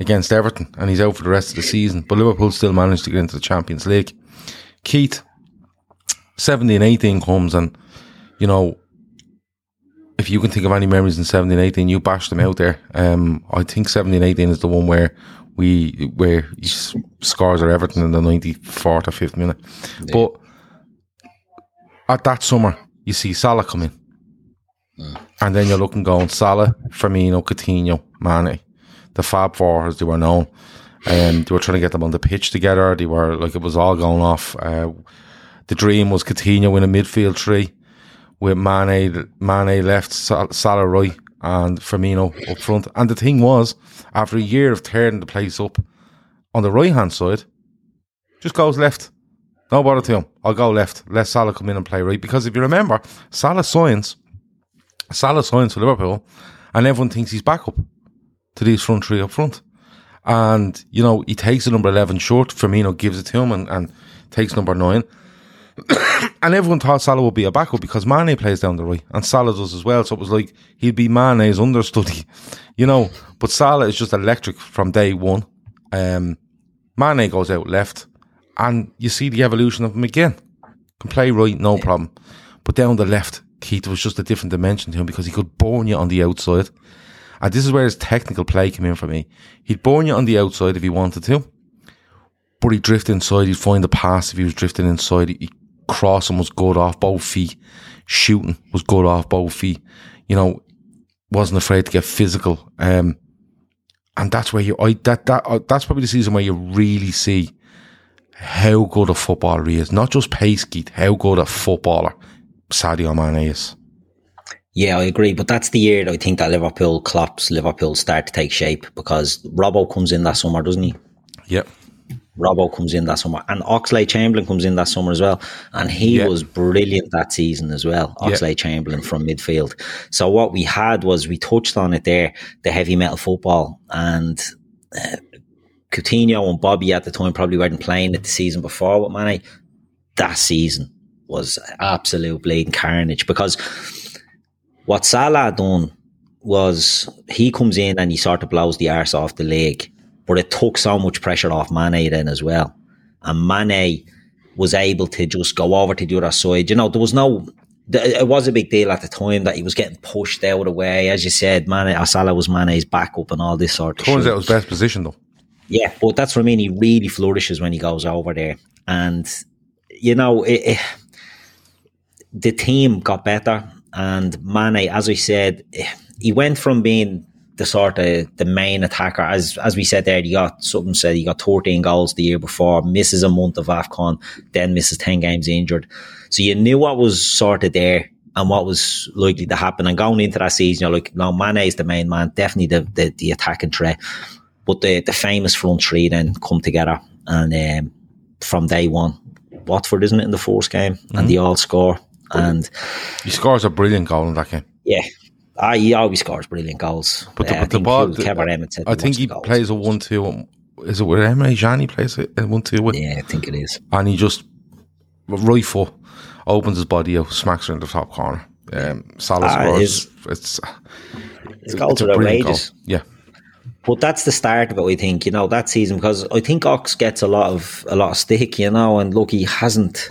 against Everton and he's out for the rest of the season. But Liverpool still managed to get into the Champions League. Keith, 17 18 comes and, you know, if you can think of any memories in 17 18, you bashed them out there. Um, I think 17 18 is the one where we, where he scores at Everton in the 94th or 5th minute. Yeah. But at that summer, you see Salah come in. Mm. And then you're looking going Salah, Firmino, Coutinho, Mane, the Fab Four as they were known. And they were trying to get them on the pitch together. They were like it was all going off. Uh, the dream was Coutinho in a midfield tree with Mane, Mane left, Salah right, and Firmino up front. And the thing was, after a year of tearing the place up, on the right hand side, just goes left. No bother to him. I'll go left. Let Salah come in and play right. Because if you remember, Salah signs, Salah signs for Liverpool, and everyone thinks he's backup to these front three up front. And, you know, he takes the number 11 short. Firmino gives it to him and, and takes number nine. and everyone thought Salah would be a backup because Mane plays down the right and Salah does as well. So it was like he'd be Mane's understudy, you know. But Salah is just electric from day one. Um, Mane goes out left and you see the evolution of him again. Can play right, no yeah. problem. But down the left, Keith was just a different dimension to him because he could burn you on the outside. And this is where his technical play came in for me. He'd burn you on the outside if he wanted to, but he'd drift inside. He'd find the pass if he was drifting inside. he cross crossing was good off both feet. Shooting was good off both feet. You know, wasn't afraid to get physical. Um, and that's where you, I, that, that, uh, that's probably the season where you really see how good a footballer he is. Not just pace, Keith, how good a footballer Sadio Mane is. Yeah, I agree. But that's the year that I think that Liverpool Klopp's Liverpool start to take shape because Robbo comes in that summer, doesn't he? Yep. Robbo comes in that summer, and Oxlade Chamberlain comes in that summer as well, and he yeah. was brilliant that season as well. Oxlade yeah. Chamberlain from midfield. So what we had was we touched on it there, the heavy metal football, and uh, Coutinho and Bobby at the time probably weren't playing it the season before with Mane. That season was absolute bleeding carnage because what Salah done was he comes in and he sort of blows the arse off the leg, but it took so much pressure off Mane then as well. And Mane was able to just go over to the other side. You know, there was no it was a big deal at the time that he was getting pushed out of the way. As you said, Mane, Asala was Mane's backup and all this sort of Turns shit. out it was best position though. Yeah, but that's what. He really flourishes when he goes over there. And, you know, it, it, the team got better. And Mane, as I said, he went from being the sort of the main attacker. As as we said there, he got something said he got 13 goals the year before, misses a month of AFCON, then misses 10 games injured. So you knew what was sort of there and what was likely to happen. And going into that season, you're like, no, Mane is the main man, definitely the, the, the attacking threat. But the, the famous front three then come together. And um, from day one, Watford, isn't it, in the first game? Mm-hmm. And they all score. And he scores a brilliant goal in that game. Yeah. Ah, he always scores brilliant goals. But the, uh, the ball, the, said I think he plays a one-two. Is it with Emre Can he plays a one-two with? Yeah, I think it is. And he just right foot opens his body out, smacks her in the top corner. Um, Salah ah, scores. His, it's his goals are outrageous. Goal. Yeah. But that's the start of it, I think, you know, that season because I think Ox gets a lot of a lot of stick, you know, and look, he hasn't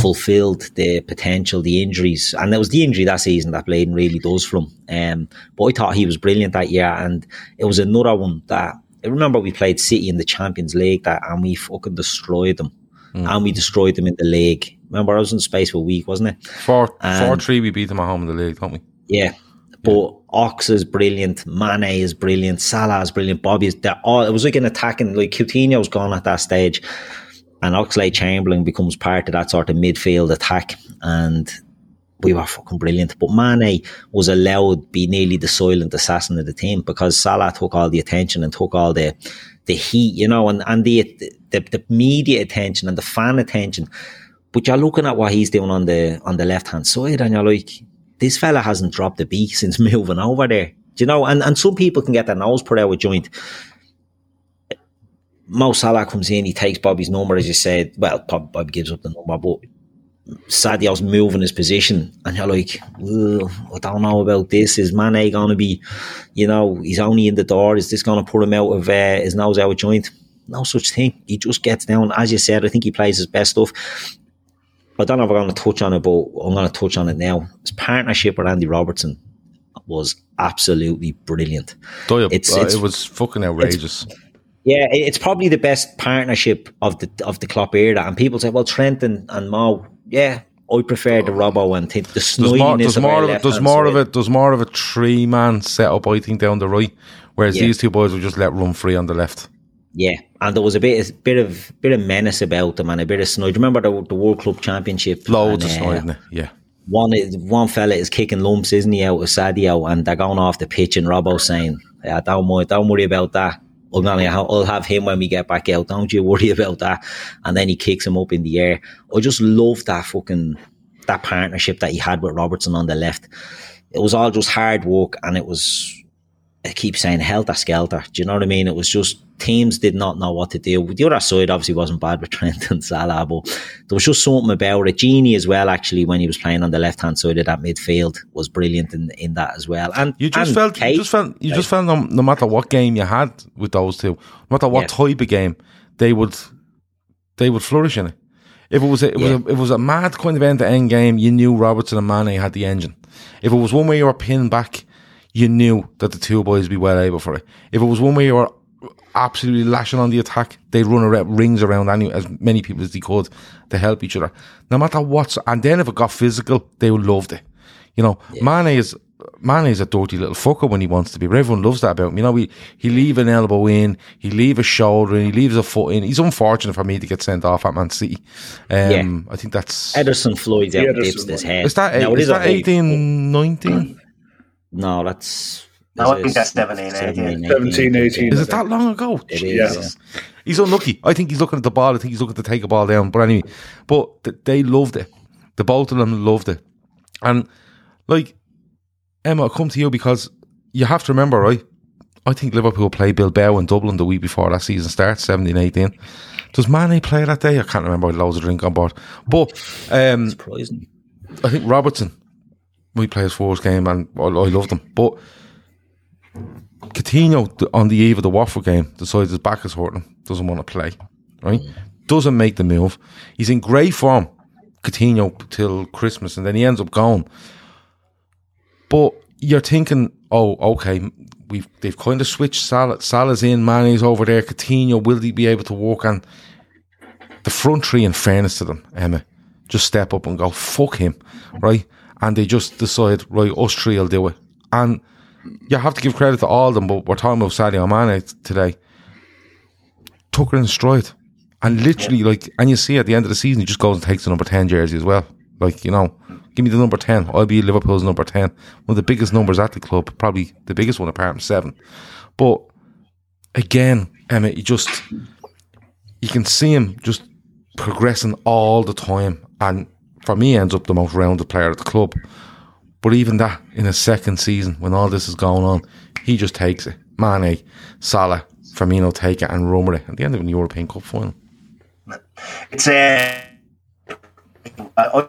fulfilled the potential, the injuries. And it was the injury that season that Bladen really does from. Um, but I thought he was brilliant that year. And it was another one that I remember we played City in the Champions League that and we fucking destroyed them. Mm. And we destroyed them in the league. Remember, I was in space for a week, wasn't it? Four, four three, we beat them at home in the league, don't we? Yeah. But. Ox is brilliant, Mane is brilliant, Salah is brilliant, Bobby is they're all it was like an attacking like Coutinho's gone at that stage and Oxlade Chamberlain becomes part of that sort of midfield attack and we were fucking brilliant. But Mane was allowed to be nearly the silent assassin of the team because Salah took all the attention and took all the the heat, you know, and, and the, the the media attention and the fan attention. But you're looking at what he's doing on the on the left hand side, and you're like, this fella hasn't dropped a beat since moving over there. Do you know? And and some people can get their nose put out with joint. Mo Salah comes in, he takes Bobby's number, as you said. Well, Bob gives up the number, but Sadio's moving his position, and you're like, I don't know about this. Is Mane going to be, you know, he's only in the door? Is this going to put him out of uh, his nose out of joint? No such thing. He just gets down. As you said, I think he plays his best stuff. I don't know if I'm going to touch on it, but I'm going to touch on it now. His partnership with Andy Robertson was absolutely brilliant. It's, uh, it's, it was fucking outrageous. Yeah, it's probably the best partnership of the of the Klopp era. And people say, well, Trent and, and Mo, yeah, I prefer the Robbo and think the snidiness there's more, there's more, of, there's more of it. There's more of a three man setup, I think, down the right, whereas yeah. these two boys will just let run free on the left. Yeah, and there was a bit, a bit of, bit of menace about them and a bit of snide. Remember the, the World Club Championship? Loads and, of snide, uh, yeah. One, one fella is kicking lumps, isn't he, out of Sadio, and they're going off the pitch, and Robbo saying, "Yeah, don't worry, don't worry about that. I'll, I'll have him when we get back out. Don't you worry about that." And then he kicks him up in the air. I just love that fucking that partnership that he had with Robertson on the left. It was all just hard work, and it was I keep saying helter skelter. Do you know what I mean? It was just teams did not know what to do. With the other side obviously wasn't bad with Trent and Salah, but there was just something about it. Gini as well, actually, when he was playing on the left hand side of that midfield, was brilliant in, in that as well. And you just and felt Kate, you just felt you just felt no, no, matter what game you had with those two, no matter what yeah. type of game, they would they would flourish in it. If it was a, it yeah. was a, it was a mad kind of end to end game, you knew Robertson and Mane had the engine. If it was one way you were pinned back you knew that the two boys would be well able for it. If it was one way you were absolutely lashing on the attack, they'd run around, rings around any, as many people as they could to help each other. No matter what, and then if it got physical, they would loved it. You know, yeah. Mane is Mane is a dirty little fucker when he wants to be, but everyone loves that about him. You know, he he leave an elbow in, he leave a shoulder in, he leaves a foot in. He's unfortunate for me to get sent off at Man City. Um, yeah. I think that's Ederson Floyd's out dips his head. Is that, no, is, is that 18, 19? No, that's. No, I think that's 17, 18. 17, 18. Is it that long ago? It is, yeah. He's unlucky. I think he's looking at the ball. I think he's looking to take a ball down. But anyway, but th- they loved it. The both of them loved it. And like, Emma, I'll come to you because you have to remember, right? I think Liverpool play Bilbao in Dublin the week before that season starts, 17 18. Does Mane play that day? I can't remember. Loads of drink on board. But um, Surprising. I think Robertson, we play his first game and I, I him. But Coutinho, on the eve of the Watford game, decides his back is hurting, doesn't want to play, right? Doesn't make the move. He's in great form, Coutinho, till Christmas, and then he ends up going. But you're thinking, oh, okay, we've they've kind of switched Salah. Salah's in, Mane's over there. Coutinho, will he be able to walk on the front three? In fairness to them, Emma, just step up and go fuck him, right? And they just decide, right, us three will do it. And you have to give credit to all of them, but we're talking about Sadio Mane today. Took her in stride. And literally, like, and you see at the end of the season, he just goes and takes the number 10 jersey as well. Like, you know, give me the number 10. I'll be Liverpool's number 10. One of the biggest numbers at the club, probably the biggest one apart from seven. But again, Emma, you just, you can see him just progressing all the time. And for me, ends up the most rounded player at the club. But even that, in his second season, when all this is going on, he just takes it. Mane, Salah, Firmino take it and run with it at the end of an European Cup final. It's uh, I,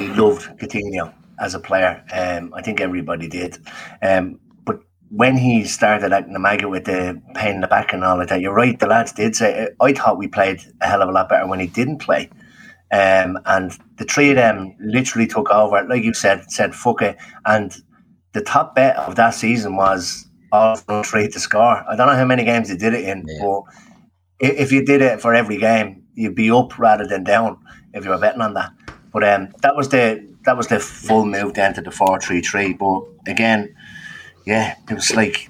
loved Coutinho as a player. Um, I think everybody did. Um, but when he started at Namaga with the pain in the back and all of that, you're right. The lads did say. I thought we played a hell of a lot better when he didn't play. Um, and the three of them literally took over, like you said, said fuck it. And the top bet of that season was all three to score. I don't know how many games they did it in, Yeah. but if you did it for every game, you'd be up rather than down if you were betting on that. But um, that was the that was the full move then to the four three three. But again, yeah, it was like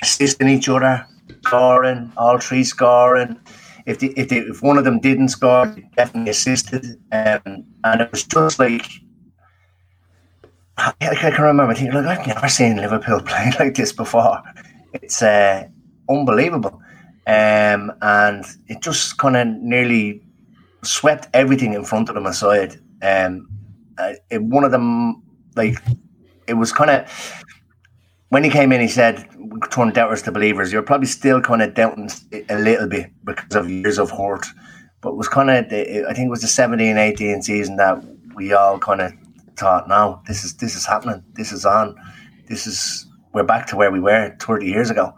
assisting each other, scoring, all three scoring. If if, the, if one of them didn't score, they definitely assisted, um, and it was just like I, I can remember thinking, like I've never seen Liverpool play like this before. It's uh, unbelievable, um, and it just kind of nearly swept everything in front of them aside. Um, uh, it, one of them, like, it was kind of when he came in, he said, "Turn doubters to believers." You're probably still kind of doubting a little bit because of years of hurt, but it was kind of, I think it was the 17, 18 season that we all kind of thought, "No, this is this is happening. This is on. This is we're back to where we were 30 years ago."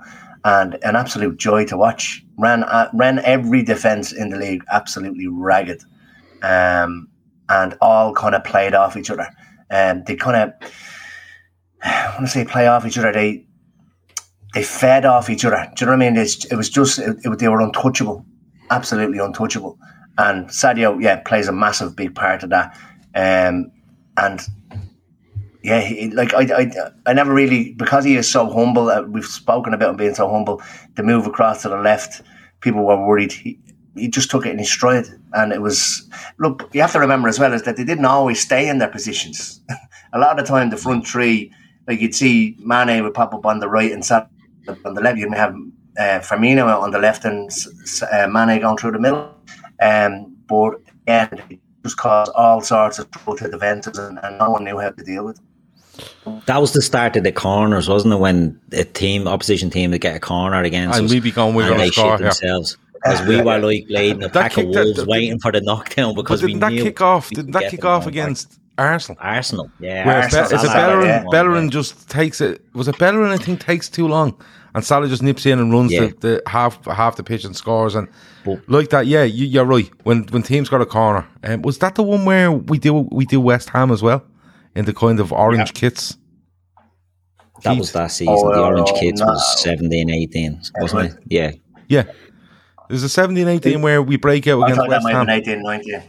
And an absolute joy to watch. Ran uh, ran every defense in the league absolutely ragged, um, and all kind of played off each other. And they kind of I want to say play off each other. They they fed off each other. Do you know what I mean? It's, it was just it, it- they were untouchable, absolutely untouchable. And Sadio, yeah, plays a massive big part of that. Um, and yeah, he, like I, I, I never really because he is so humble. Uh, we've spoken about him being so humble. The move across to the left, people were worried. He, he just took it in his stride, and it was. Look, you have to remember as well is that they didn't always stay in their positions. a lot of the time, the front three, like you'd see Mane would pop up on the right and Salah on the left. You'd have uh, Firmino on the left and S- S- uh, Mane going through the middle. Um, but yeah, it just caused all sorts of trouble to the defences, and, and no one knew how to deal with. it. That was the start of the corners, wasn't it? When a team, opposition team, would get a corner against And us, we'd be going, we're and they score shit here. themselves because we were like leading a pack of wolves that- waiting for the knockdown because we didn't that knew kick off? Didn't that kick off on. against Arsenal? Arsenal? Yeah, Where Arsenal, Be- is it Salah, Bellerin? yeah. Bellerin just takes it. Was it Bellerin? I think takes too long, and Salah just nips in and runs Yeah. the, the half half the pitch and scores and But- like that. Yeah, you, you're right. When when teams got a corner, um, was that the one where we do we do West Ham as well in the kind of orange kits? That was that season. Oh, the Orange no, Kids no. was 17, 18, wasn't it? Yeah. Yeah, there's a 17, 18 where we break out I against thought that West might have Ham. been eighteen nineteen.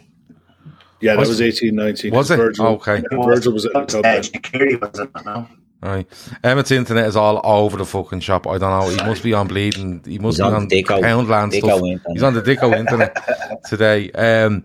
Yeah, that Was- was eighteen nineteen. was it? Virgil, Okay. Virgil was at the club. Uh, then. Shaqiri was it? No. Right. Emmet's internet is all over the fucking shop. I don't know. He must be on bleeding. He must He's be on on the Dicko- Poundland Dicko stuff. internet. He's on the Dicko internet today. Um,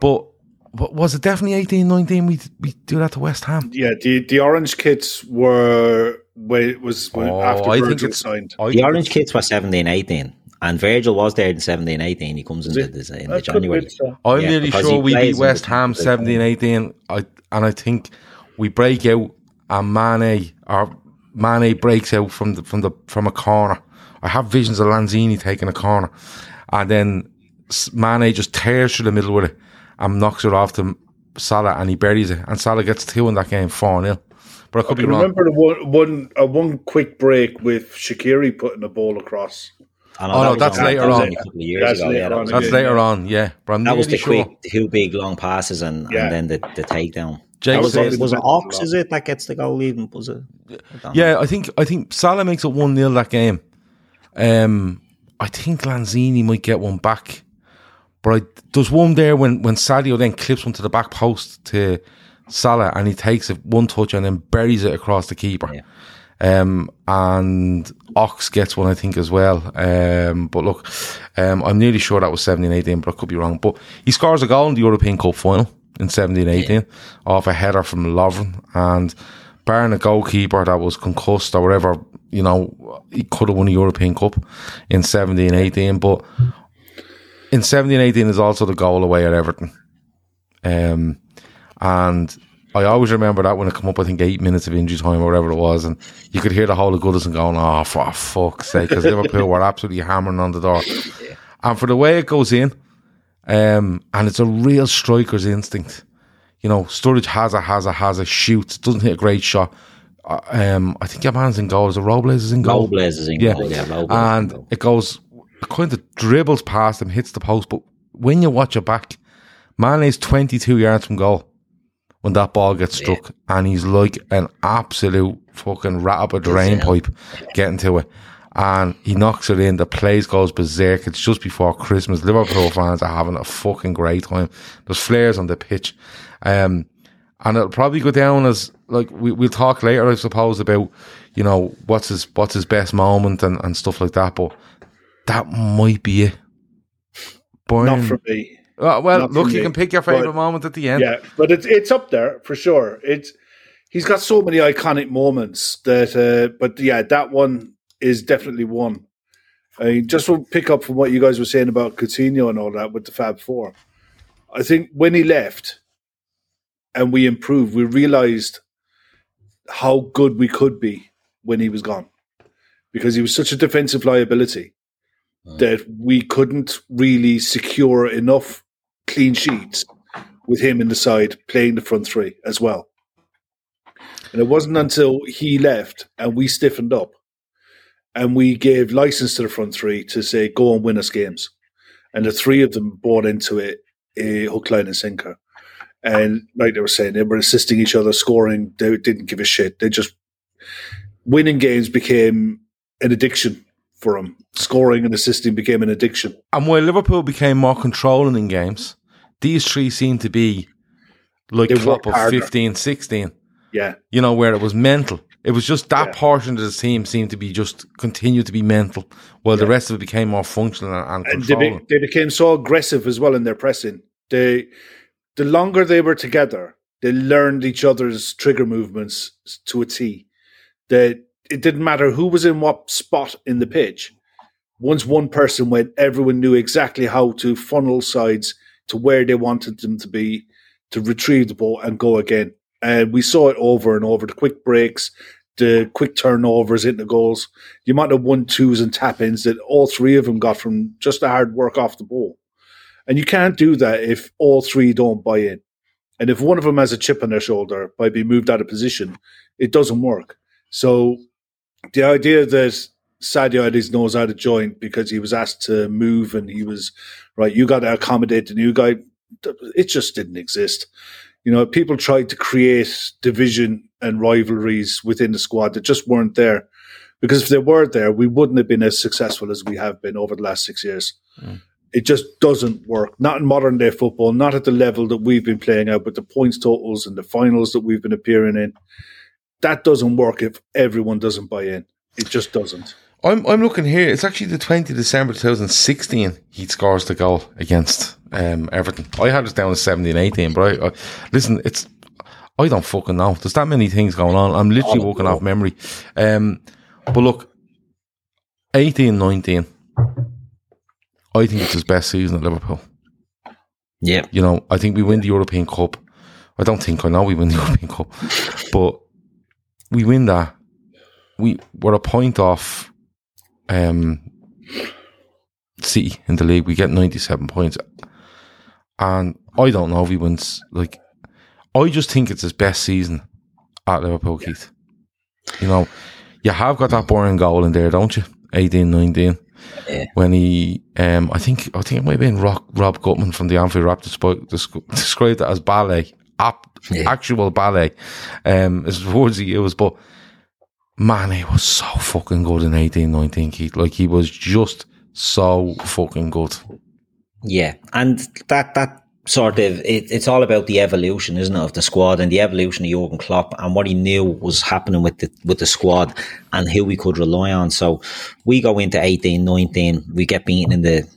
but, but was it definitely eighteen nineteen? We we do that to West Ham. Yeah, the the orange kits were when it was when Oh, after I think Virgil it's- signed. I The think Orange it's- Kids were 17, 18. And Virgil was there in 17, 18. He comes in the, in the January. so. I'm Yeah, nearly because sure we beat West Ham Champions 17, 18. I, and I think we break out and Mane or Mane breaks out from the from the from a corner. I have visions of Lanzini taking a corner, and then Mane just tears through the middle with it and knocks it off to Salah, and he buries it. And Salah gets two in that game, four 0 But I could I be wrong. remember one, one, uh, one quick break with Shaqiri putting a ball across. I know Oh, that no, that's only- later that on. only a couple of years That's ago. later Yeah, that on was. That's later on, yeah. But I'm that was the nearly quick, sure. the two big long passes and, Yeah. and then the, the takedown. Jake was, says- it, was it Ox, is it, that gets the goal even? Was it? I don't know. Yeah, I think I think Salah makes it one 0 that game. Um, I think Lanzini might get one back, but I, there's one there when when Sadio then clips one to the back post to Salah and he takes it one touch and then buries it across the keeper. Yeah. Um, and Ox gets one, I think, as well. Um, but look, um, I'm nearly sure that was 17 18, but I could be wrong. But he scores a goal in the European Cup final in 17 18 off a header from Lovren. And barring a goalkeeper that was concussed or whatever, you know, he could have won a European Cup in 17 18. But in 17 18 is also the goal away at Everton. Um, and I always remember that when it come up, I think eight minutes of injury time or whatever it was, and you could hear the whole of Goodison going, "Oh, for fuck's sake!" Because Liverpool were absolutely hammering on the door, and for the way it goes in, um, and it's a real striker's instinct. You know, Sturridge has a has a has a shoots, doesn't hit a great shot. Uh, um, I think your man's in goal. Is it Robles is in goal? Robles is in Yeah. goal. Yeah, Robles and goal. it goes it kind of dribbles past him, hits the post. But when you watch it back, Mane's 22 yards from goal when that ball gets struck, and he's like an absolute fucking rat up a drain pipe getting to it. And he knocks it in. The place goes berserk. It's just before Christmas. Liverpool fans are having a fucking great time. There's flares on the pitch. Um, and it'll probably go down as like we, we'll talk later, I suppose, about you know what's his what's his best moment and, and stuff like that. But that might be it. Bayern, Not for me. Uh, well, not look, you me, can pick your favorite but- moment at the end. Yeah, but it's it's up there for sure. It's he's got so many iconic moments that, uh, but yeah, that one is definitely one. I mean, just to pick up from what you guys were saying about Coutinho and all that with the Fab Four, I think when he left and we improved, we realized how good we could be when he was gone because he was such a defensive liability that we couldn't really secure enough clean sheets with him in the side playing the front three as well. And it wasn't until he left and we stiffened up and we gave license to the front three to say, go and win us games. And the three of them bought into it, a hook, line, and sinker. And like they were saying, they were assisting each other, scoring. They didn't give a shit. They just winning games became an addiction for them. Scoring and assisting became an addiction. And where Liverpool became more controlling in games, these three seem to be like They Klopp of harder. 15, 16. Yeah, you know, where it was mental. It was just that Yeah. portion of the team seemed to be just continue to be mental, while the rest of it became more functional and, and and they, be, they became so aggressive as well in their pressing. They, the longer they were together, they learned each other's trigger movements to a T. That it didn't matter who was in what spot in the pitch. Once one person went, everyone knew exactly how to funnel sides to where they wanted them to be to retrieve the ball and go again. And we saw it over and over. The quick breaks, the quick turnovers into goals, the amount of one twos and tap ins that all three of them got from just the hard work off the ball. And you can't do that if all three don't buy in. And if one of them has a chip on their shoulder by being moved out of position, it doesn't work. So the idea that Sadio had his nose out of joint because he was asked to move and he was right, you got to accommodate the new guy. It just didn't exist. You know, people tried to create division and rivalries within the squad that just weren't there. Because if they were there, we wouldn't have been as successful as we have been over the last six years. Mm. It just doesn't work. Not in modern day football, not at the level that we've been playing out, but the points totals and the finals that we've been appearing in. That doesn't work if everyone doesn't buy in. It just doesn't. I'm I'm looking here. It's actually the 20th December 2016. He scores the goal against um, Everton. I had it down as 17, 18, but I, I listen. It's I don't fucking know. There's that many things going on. I'm literally Oh, walking off memory. Um, but look, 18, 19. I think it's his best season at Liverpool. Yeah. You know, I think we win the European Cup. I don't think I know we win the European Cup, but we win that. we were a point off um, City in the league. We get 97 points. And I don't know if he wins. Like, I just think it's his best season at Liverpool, Keith. You know, you have got that boring goal in there, don't you? 18, 19. Yeah. When he, um, I think, I think it might have been Rob, Rob Gutmann from the Anfield Wrap described, described it as ballet, ap, Yeah. actual ballet, um, the words he used. But man, he was so fucking good in 18, 19, Keith. Like, he was just so fucking good. Yeah, and that that sort of it, it's all about the evolution, isn't it, of the squad and the evolution of Jurgen Klopp and what he knew was happening with the with the squad and who we could rely on. So we go into 18, 19, we get beaten in the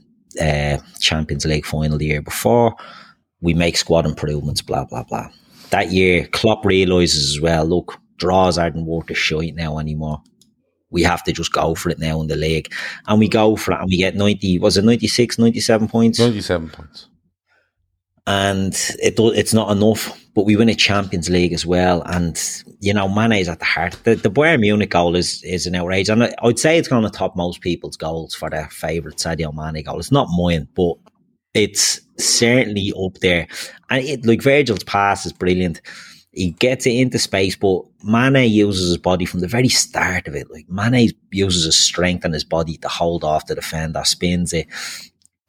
uh, Champions League final the year before. We make squad improvements, blah blah blah. That year, Klopp realizes as well. Look, draws aren't worth a shite now anymore. We have to just go for it now in the league. And we go for it and we get 90, was it 96, 97 points? 97 points. and it it's not enough. But we win a Champions League as well, and you know Mane is at the heart. The, the Bayern Munich goal is is an outrage, and I- I'd say it's going to top most people's goals for their favourite Sadio Mane goal. It's not mine, but it's certainly up there. And it, like Virgil's pass is brilliant. He gets it into space, but Mane uses his body from the very start of it. Like Mane uses his strength and his body to hold off the defender, spins it,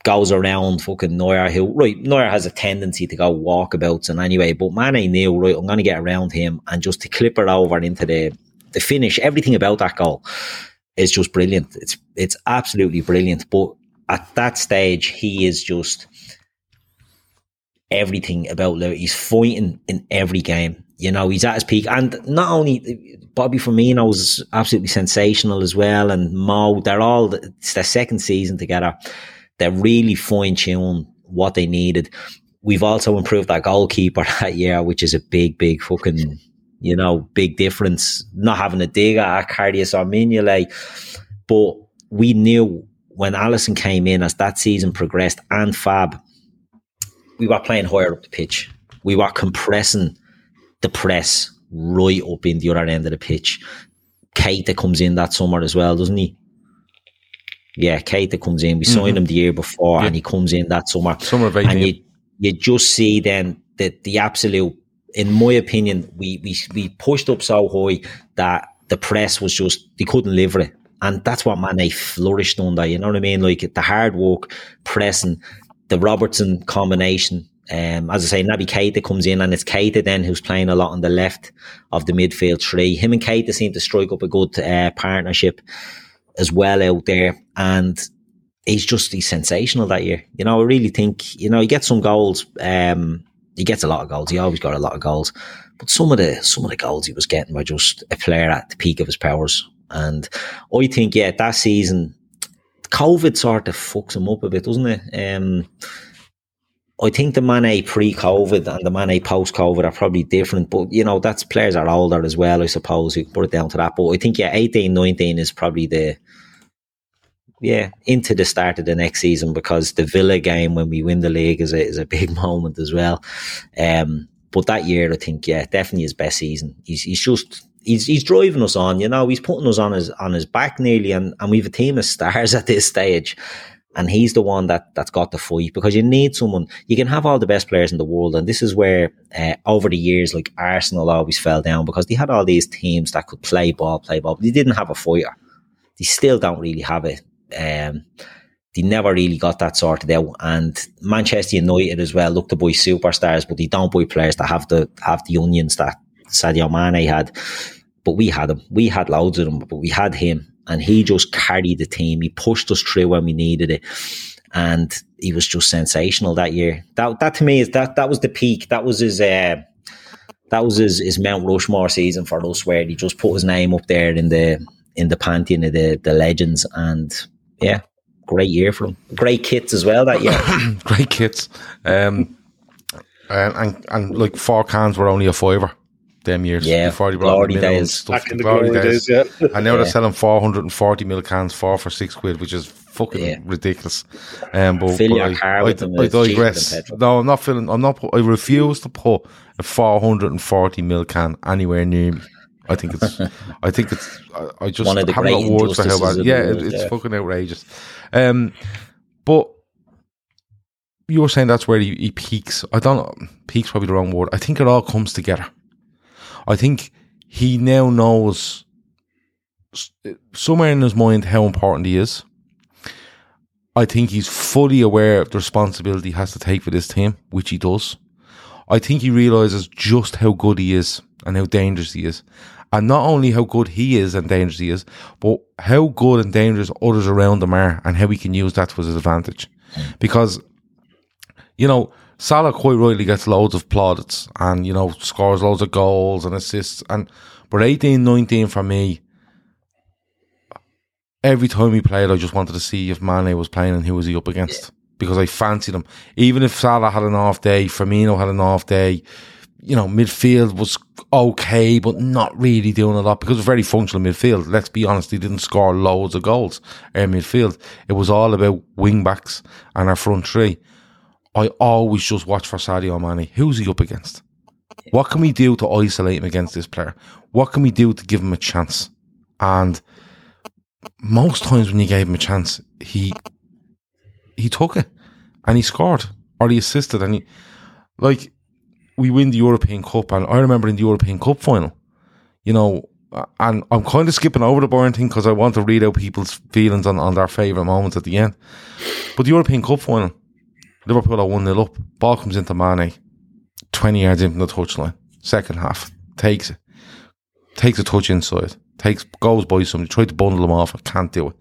goes around fucking Neuer, who, right, Neuer has a tendency to go walkabouts and anyway, but Mane knew, right, I'm going to get around him and just to clip it over into the, the finish. Everything about that goal is just brilliant. It's, it's absolutely brilliant. But at that stage, he is just everything about Liverpool. He's fighting in every game. You know, he's at his peak. And not only Bobby Firmino was absolutely sensational as well, and Mo, they're all, it's their second season together. They're really fine tuned what they needed. We've also improved our goalkeeper that year, which is a big, big fucking, you know, big difference. Not having a dig at or Mignolet. But we knew when Alisson came in as that season progressed and Fab, we were playing higher up the pitch. We were compressing the press right up in the other end of the pitch. Keita comes in that summer as well, doesn't he? Yeah, Keita comes in. We mm-hmm. signed him the year before, and he comes in that summer. Summer of and you you just see then that the absolute, in my opinion, we we we pushed up so high that the press was just they couldn't live with it, and that's what Mane flourished under. You know what I mean? Like the hard work, pressing, the Robertson combination. Um, as I say, Naby Keita comes in, and it's Keita then who's playing a lot on the left of the midfield three. Him and Keita seem to strike up a good uh, partnership as well out there, and he's just he's sensational that year. You know, I really think you know he gets some goals. Um, he gets a lot of goals. He always got a lot of goals, but some of the some of the goals he was getting were just a player at the peak of his powers. And I think yeah, that season, COVID sort of fucks him up a bit, doesn't it? Um, I think the Mane pre-COVID and the Mane post-COVID are probably different, but you know that's players are older as well. I suppose you can put it down to that. But I think yeah, 18, 19 is probably the yeah, into the start of the next season because the Villa game when we win the league is a is a big moment as well. Um, but that year, I think, yeah, definitely his best season. He's he's just he's he's driving us on. You know, he's putting us on his on his back nearly, and and we've a team of stars at this stage. And he's the one that that's got the fight because you need someone. You can have all the best players in the world, and this is where uh, over the years, like Arsenal always fell down because they had all these teams that could play ball, play ball. But they didn't have a fighter. They still don't really have it. Um, they never really got that sorted out. And Manchester United as well look to buy superstars, but they don't buy players that have the have the onions that Sadio Mane had. But we had him. We had loads of them, but we had him, and he just carried the team. He pushed us through when we needed it, and he was just sensational that year. That that to me is that that was the peak. That was his. Uh, that was his, his Mount Rushmore season for us, where he just put his name up there in the in the pantheon of the the legends, and yeah, great year for him. Great kits as well that year. Great kits. Um, and, and, and like four cans were only a fiver them years. Yeah, before they brought glory them and days. Stuff. Back in the glory days, yeah. And now they're selling 440 mil cans, four for six quid, which is fucking Yeah. ridiculous. Um, but, Fill but your I, car I, with I, them. I digress. No, I'm not filling. I'm not. I refuse to put a 440 mil can anywhere near me. I think it's, I think it's, I, I just One of the haven't got words for how injustices bad. of Yeah, it, world, it's yeah. fucking outrageous. Um, but you were saying that's where he, he peaks. I don't know. Peaks probably the wrong word. I think it all comes together. I think he now knows somewhere in his mind how important he is. I think he's fully aware of the responsibility he has to take for this team, which he does. I think he realizes just how good he is and how dangerous he is. And not only how good he is and dangerous he is, but how good and dangerous others around him are and how he can use that to his advantage. Mm. Because, you know, Salah quite rightly gets loads of plaudits and, you know, scores loads of goals and assists. And but 18, 19 for me, every time he played, I just wanted to see if Mane was playing and who was he up against because I fancied him. Even if Salah had an off day, Firmino had an off day, you know, midfield was okay, but not really doing a lot because it was very functional midfield. Let's be honest, he didn't score loads of goals in midfield. It was all about wing backs and our front three. I always just watch for Sadio Mane. Who's he up against? What can we do to isolate him against this player? What can we do to give him a chance? And most times when you gave him a chance, he he took it and he scored or he assisted and he like we win the European Cup and I remember in the European Cup final, you know, and I'm kind of skipping over the Bayern thing because I want to read out people's feelings on, on their favourite moments at the end. But the European Cup final, Liverpool are 1 0 up, ball comes into Mane, 20 yards in from the touchline, second half, takes it, takes a touch inside, takes goes by somebody, tried to bundle him off, can't do it.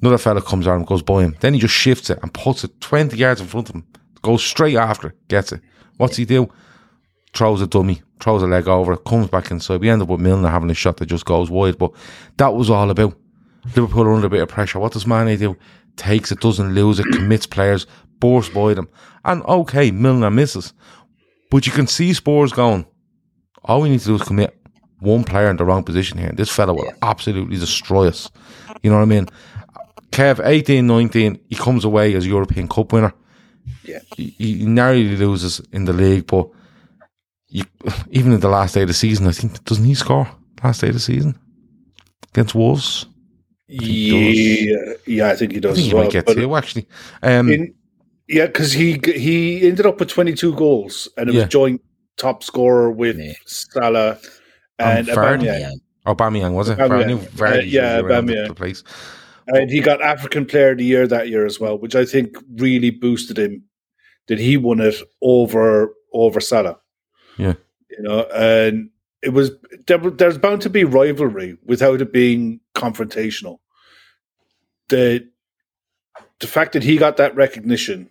Another fella comes around, goes by him. Then he just shifts it and puts it 20 yards in front of him. Goes straight after it, gets it. What's he do? Throws a dummy, throws a leg over comes back inside. We end up with Milner having a shot that just goes wide. But that was all about Liverpool are under a bit of pressure. What does Mane do? Takes it, doesn't lose it, commits players, bursts by them. And okay, Milner misses. But you can see Spurs going, all we need to do is commit one player in the wrong position here. This fella will absolutely destroy us. You know what I mean? Kev, 18, 19, he comes away as European Cup winner. Yeah. He, he narrowly loses in the league, but you, even in the last day of the season, I think, doesn't he score last day of the season? Against Wolves? Yeah, yeah, I think he I does think as he well. might get two, actually. Um, in, yeah, because he he ended up with 22 goals, and it Yeah. was joint top scorer with Yeah. Salah and And Vardy. Aubameyang. Aubameyang, was it? Aubameyang. Vardy Uh, yeah, Aubameyang. the place. And he got African Player of the Year that year as well, which I think really boosted him. That he won it over over Salah. Yeah. you know, and it was there, there's bound to be rivalry without it being confrontational. The the fact that he got that recognition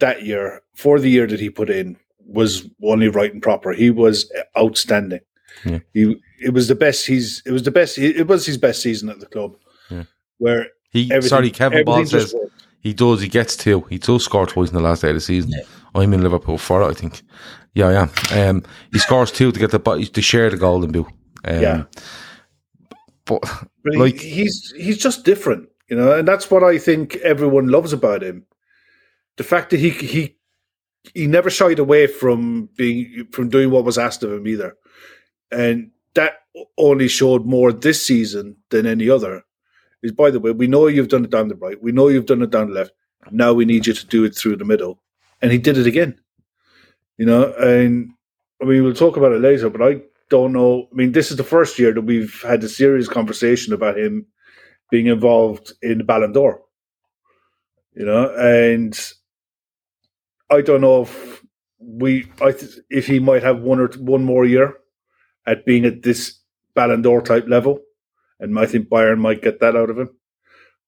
that year for the year that he put in was only right and proper. He was outstanding. Yeah. He it was the best. He's it was the best. It was his best season at the club. Yeah. Where He, sorry, Kevin Ball says he does. He gets two. He does score twice in the last day of the season. Yeah. I'm in Liverpool for it. I think. Yeah, am. Um, he scores two to get the to share the golden boot. Um, Yeah. but But he- like he's he's just different, you know, and that's what I think everyone loves about him. The fact that he he he never shied away from being from doing what was asked of him either, and that only showed more this season than any other. Is by the way, we know you've done it down the right, we know you've done it down the left. Now we need you to do it through the middle, and he did it again. You know, and I mean we'll talk about it later, but I don't know. I mean, this is the first year that we've had a serious conversation about him being involved in the Ballon d'Or. You know, and I don't know if we, I th- if he might have one or t- one more year at being at this Ballon d'Or type level, and I think Bayern might get that out of him.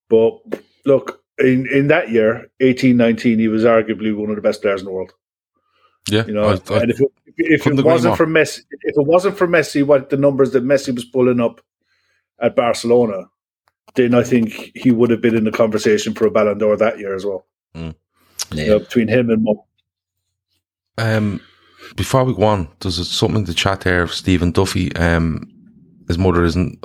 But look, in in that year, eighteen nineteen, he was arguably one of the best players in the world. yeah, You know, I, I, and if it, if it wasn't for Messi, if it wasn't for Messi, what the numbers that Messi was pulling up at Barcelona, then I think he would have been in the conversation for a Ballon d'Or that year as well. Yeah. You know, between him and Mo. Um, before we go on, there's something in the chat there of Stephen Duffy. Um, his mother isn't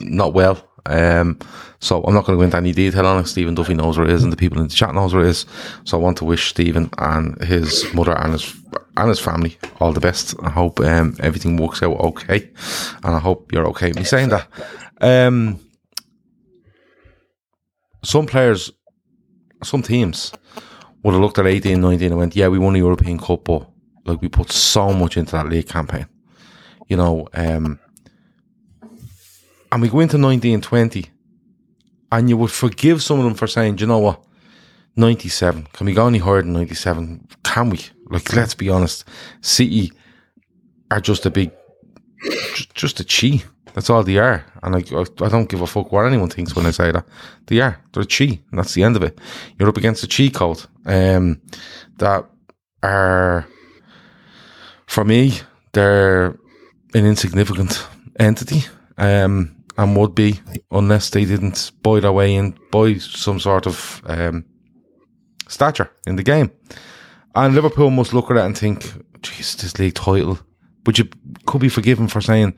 not well. Um, so I'm not going to go into any detail on it. Stephen Duffy knows where it is, and the people in the chat knows where it is. So I want to wish Stephen and his mother and his and his family all the best. I hope um, everything works out okay, and I hope you're okay with me saying that. Um, some players, some teams would have looked at 18, 19 and went, "Yeah, we won the European Cup, but like we put so much into that league campaign." You know, um, and we go into 19, 20, and you would forgive some of them for saying, "Do you know what? 97. Can we go any higher than 97? Can we? Like, let's be honest. City are just a big, just, a chi. That's all they are. And I, I don't give a fuck what anyone thinks when I say that. They are. They're a chi. And that's the end of it. You're up against a chi code um, that are, for me, they're an insignificant entity. Um, and would be unless they didn't buy their way in, buy some sort of um, stature in the game. And Liverpool must look at it and think, jeez, this league title. But you could be forgiven for saying,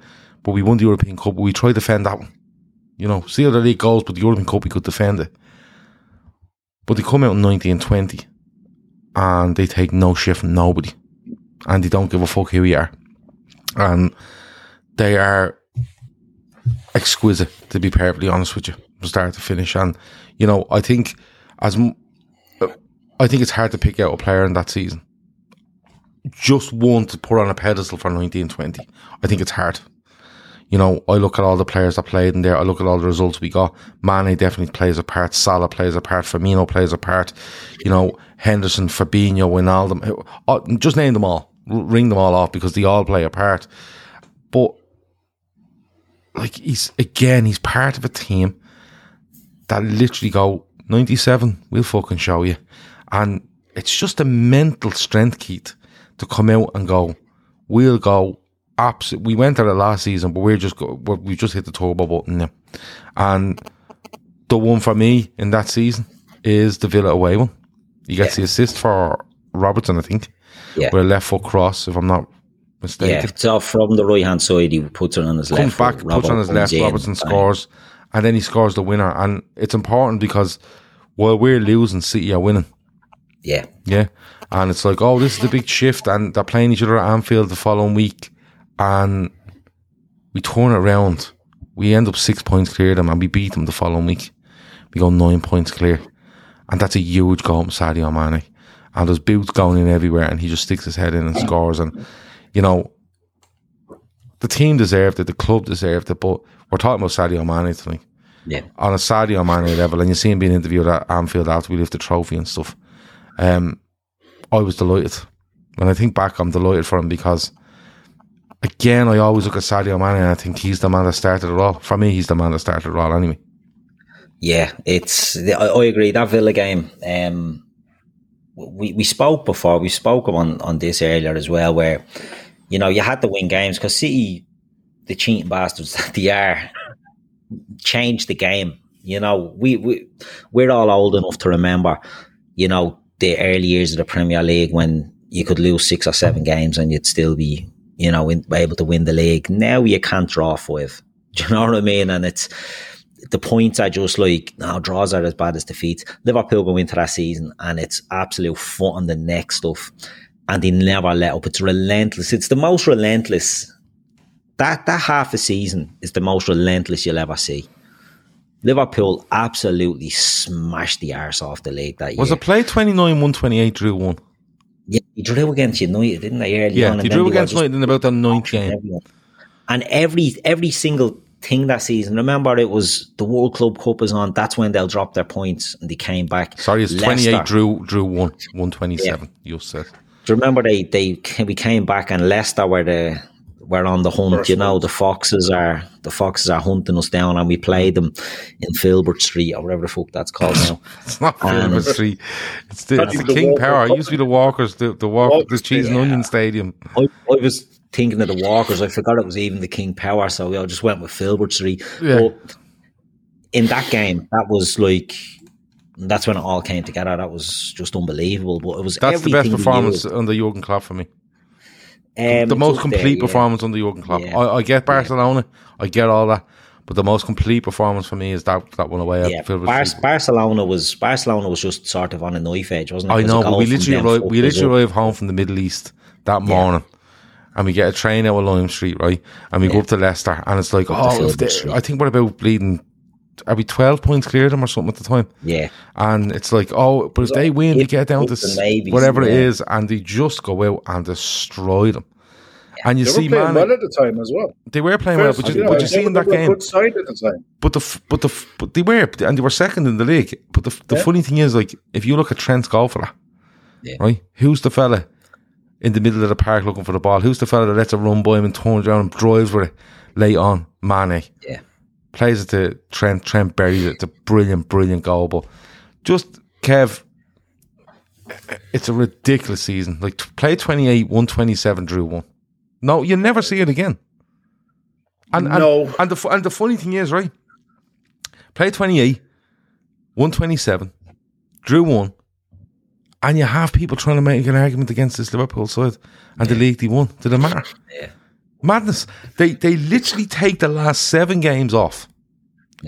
but we won the European Cup, we try to defend that one. You know, see how the league goes, but the European Cup, we could defend it. But they come out in 19 and 20 and they take no shit from nobody. And they don't give a fuck who we are. And they are exquisite, to be perfectly honest with you, from start to finish. And, you know, I think as I think it's hard to pick out a player in that season. Just one to put on a pedestal for 1920. I think it's hard. You know, I look at all the players that played in there. I look at all the results we got. Mane definitely plays a part. Salah plays a part. Firmino plays a part. You know, Henderson, Fabinho, Wijnaldum. Uh, just name them all. Ring them all off because they all play a part. But, like, he's, again, he's part of a team that literally go, 97, we'll fucking show you. And it's just a mental strength, Keith, to come out and go, we'll go absolutely. We went at it last season, but we're just go, we're, just hit the turbo button now. And the one for me in that season is the Villa away one. He gets yeah. the assist for Robertson, I think. Yeah. With a left foot cross, if I'm not mistaken. Yeah, so from the right hand side, he puts it on his Comes left. Comes back, puts on his left, Robertson scores, and then he scores the winner. And it's important because while we're losing, City are winning. Yeah. Yeah. And it's like, oh, this is the big shift. And they're playing each other at Anfield the following week. And we turn it around. We end up six points clear them and we beat them the following week. We go nine points clear. And that's a huge goal from Sadio Mane. And there's boots going in everywhere and he just sticks his head in and scores. And, you know, the team deserved it, the club deserved it, but we're talking about Sadio Mane tonight. Yeah. On a Sadio Mane level, and you see him being interviewed at Anfield after we lift the trophy and stuff. Um, I was delighted. When I think back, I'm delighted for him because, again, I always look at Sadio Mane and I think he's the man that started it all. For me, he's the man that started it all anyway. Yeah, it's. I, agree. That Villa game, um, we, we spoke before, we spoke on, on this earlier as well, where, you know, you had to win games because City, the cheating bastards that they are, changed the game. You know, we, we, we're all old enough to remember, you know, the early years of the Premier League when you could lose six or seven games and you'd still be, you know, in, able to win the league. Now you can't draw five. Do you know what I mean? And it's the points are just like now draws are as bad as defeats. Liverpool go into that season and it's absolute foot on the neck stuff. And they never let up. It's relentless. It's the most relentless. That that half a season is the most relentless you'll ever see. Liverpool absolutely smashed the arse off the league that year. Was it play 29 128 drew 1? Yeah, he drew against United, didn't they? Early yeah, on, he drew against United in about the ninth game. And every every single thing that season, remember it was the World Club Cup is on. That's when they'll drop their points, and they came back. Sorry, it's 28 drew drew one 127. Yeah. You said. Do remember they they we came back and Leicester were the we're on the hunt. First you know, the foxes are the foxes are hunting us down, and we play them in Filbert Street or whatever the fuck that's called now. it's not Filbert Street. It's the, it's the, the King Power. It used to be the Walkers, the the Walk, the Cheese and Onion Stadium. I, I, was thinking of the Walkers. I forgot it was even the King Power, so I just went with Filbert Street. Yeah. But in that game, that was like that's when it all came together. That was just unbelievable. But it was that's the best performance under Jurgen Klopp for me. Um, the most complete there, performance yeah. under Jurgen Klopp. Yeah. I, I, get Barcelona, yeah. I get all that, but the most complete performance for me is that that one away. Yeah, Bar- Barcelona was Barcelona was just sort of on a knife edge, wasn't it? I know, but we literally arrived, we literally arrived home from the Middle East that morning. And we get a train out of Lime Street, right? And we go up to Leicester, and it's like, oh, they, I think we're about bleeding. Are we twelve points clear of them or something at the time? Yeah. And it's like, oh, but if they win, they get down to s- maybes, whatever it yeah. is, and they just go out and destroy them. And you They see, were playing man, well at the time as well. they were playing well, but you, you know, but you see in that they were a game, good side at the time. but the but the but they were and they were second in the league. But the the Yeah. funny thing is, like, if you look at Trent's goal for that, Yeah. right? Who's the fella in the middle of the park looking for the ball? Who's the fella that lets it run by him and turns around and drives with it late on? Mane Yeah. Plays it to Trent. Trent buries it. It's a brilliant, brilliant goal. But just Kev, it's a ridiculous season. Like play twenty eight, one twenty seven, drew one. No, you never see it again. And, and No. and the and the funny thing is, right? Play twenty eight, one twenty seven, drew one, and you have people trying to make an argument against this Liverpool side and the league they won. Did it matter? Yeah. Madness. They they literally take the last seven games off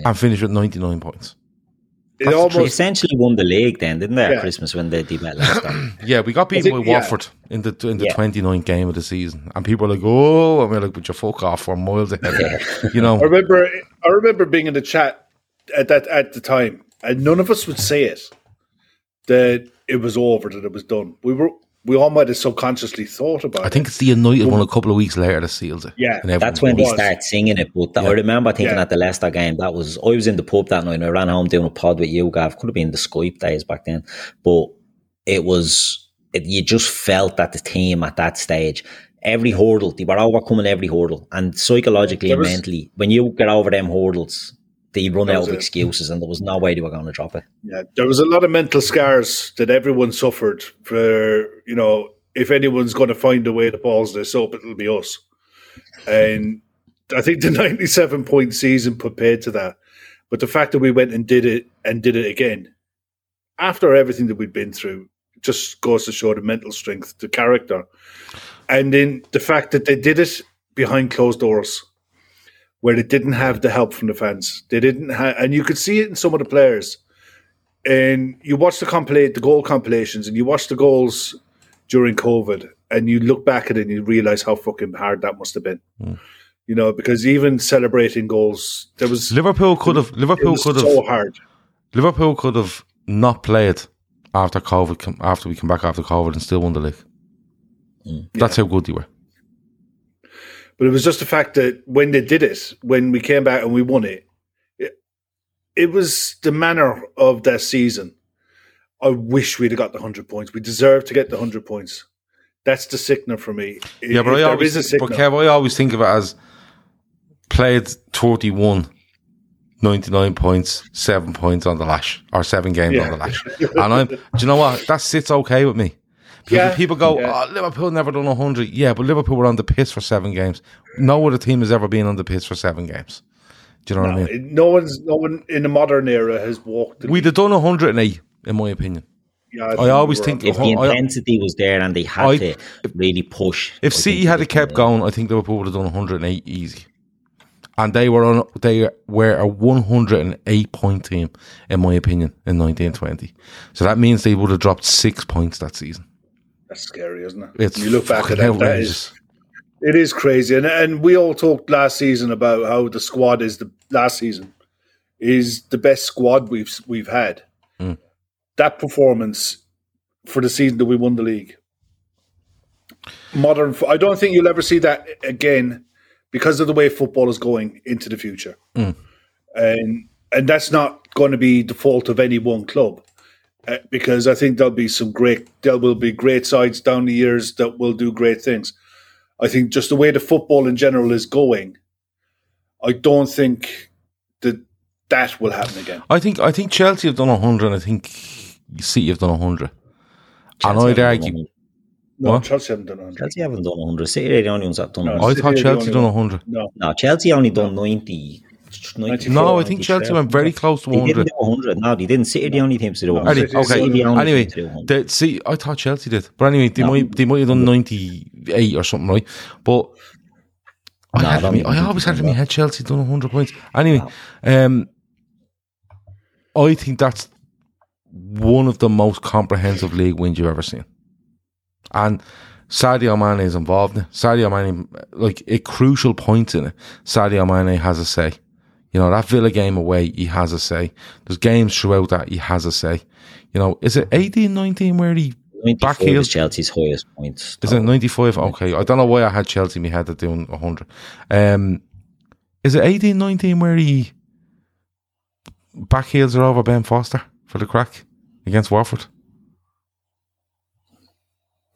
and finish with ninety nine points. It They almost essentially won the league then, didn't they, at Christmas when they, they met time? Yeah, we got beaten think- by yeah. Watford in the in the Yeah. 29th game of the season, and people are like, "Oh," and we're like, "But you fuck off, we're miles ahead." You I know, remember I remember being in the chat at that at the time, and none of us would say it that it was over, that it was done. We were we all might have subconsciously thought about I think it's the United one a couple of weeks later that seals it. Yeah, That's when goes, they start singing it. But that, I remember thinking Yeah. at the Leicester game, that was, I was in the pub that night and I ran home doing a pod with you, Gav. Could have been the Skype days back then. But it was, it, you just felt that the team at that stage, every hurdle, they were overcoming every hurdle. And psychologically There and mentally, when you get over them hurdles, they run out of excuses and there was no way they were going to drop it. Yeah, there was a lot of mental scars that everyone suffered for, you know, if anyone's going to find a way to balls this up, it'll be us. And I think the 97 point season prepared to that. But the fact that we went and did it and did it again after everything that we'd been through just goes to show the mental strength, the character. And then the fact that they did it behind closed doors where they didn't have the help from the fans. They didn't have, and you could see it in some of the players and you watch the compilate the goal compilations and you watch the goals during COVID and you look back at it and you realize how fucking hard that must have been. Hmm. You know, because even celebrating goals, there was Liverpool could have Liverpool could have so hard. Liverpool could have not played after COVID after we come back after COVID and still won the league. Hmm. That's how good they were. But it was just the fact that when they did it, when we came back and we won it, it, it was the manner of that season. I wish we'd have got the hundred points. We deserve to get the hundred points. That's the sickener for me. Yeah, but I always, is a but. Kev, I always think of it as played 31, 99 points, seven points on the lash, or seven games Yeah. on the lash. And I'm, do you know what? That sits okay with me. Because Yeah, people go, yeah. oh, Liverpool never done 100. Yeah, but Liverpool were on the piss for seven games. No other team has ever been on the piss for seven games. Do you know what I mean? no one's no one in the modern era has walked. We'd have done 108, in my opinion. Yeah, I always we're- think If the I- intensity was there and they had I- to really push. If I City had kept could, going, I think Liverpool would have done 108 easy. And they were on they were a 108 point team, in my opinion, in 1920. So that means they would have dropped six points that season. That's scary, isn't it? It's you look back at that, that is it is crazy, and and we all talked last season about how the squad is the last season is the best squad we've we've had. Mm. That performance for the season that we won the league, modern. I don't think you'll ever see that again because of the way football is going into the future, Mm. and and that's not going to be the fault of any one club uh, because I think there'll be some great, there will be great sides down the years that will do great things. I think just the way the football in general is going, I don't think that that will happen again. I think I think Chelsea have done 100 and I think City have done 100. and I'd haven't argue, done No, What? Chelsea haven't done 100. Chelsea haven't done 100. City are the only ones that done No, 100. I thought Chelsea only done one. 100. No, No, Chelsea only done 90. 94, No, I think 93. Chelsea went very close to They didn't 100. 100. No, they didn't. City are the only teams to do Are 100. they? Okay. City the only Anyway, teams to do 100. the, see, I thought Chelsea did, but anyway, they No. might they might have done ninety eight or something, right? But I, No, had I me- I always had in my head Chelsea done hundred points. Anyway, um, I think that's one of the most comprehensive league wins you've ever seen, and Sadio Mane is involved in it. Sadio Mane, like a crucial point in it, Sadio Mane has a say. You know, that Villa game away, he has a say. There's games throughout that he has a say. You know, is it 18, 19 where he back 94 Chelsea's highest points. Is it 95? Okay. I don't know why I had Chelsea in my head at doing 100. Um, is it 18, 19 where he back heels are over Ben Foster for the crack against Watford?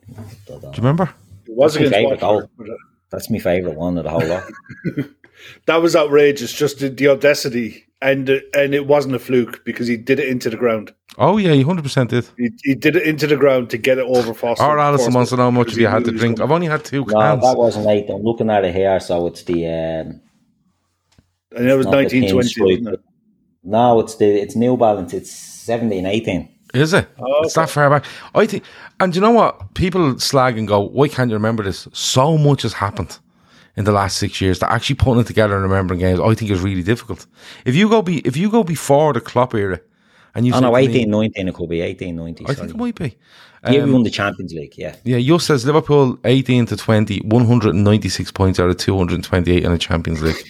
Do you remember? It was That's my against favourite Watford. goal. That's my favourite one of the whole lot. That was outrageous. Just the, the audacity, and uh, and it wasn't a fluke because he did it into the ground. Oh, yeah, he 100% did. He, he did it into the ground to get it over Foster. Or Alison Foster- wants to know how much because have you had to drink. I've only had two No, cans. that wasn't eight. I'm looking at it here, so it's the um, And it was nineteen twenty, pinstripe. wasn't it? No, it's the it's New Balance. It's 17, 18. Is it? Oh, It's that far back. I think, and you know what? People slag and go, why can't you remember this? So much has happened in the last six years that actually putting it together and remembering games, I think is really difficult. If you go be, if you go before the Klopp era, and you Oh no, 18, 19 it could be 18, 19. I think it might be. Yeah, we Um, won the Champions League, yeah. yeah, Just says Liverpool 18 to 20, 196 points out of 228 in the Champions League,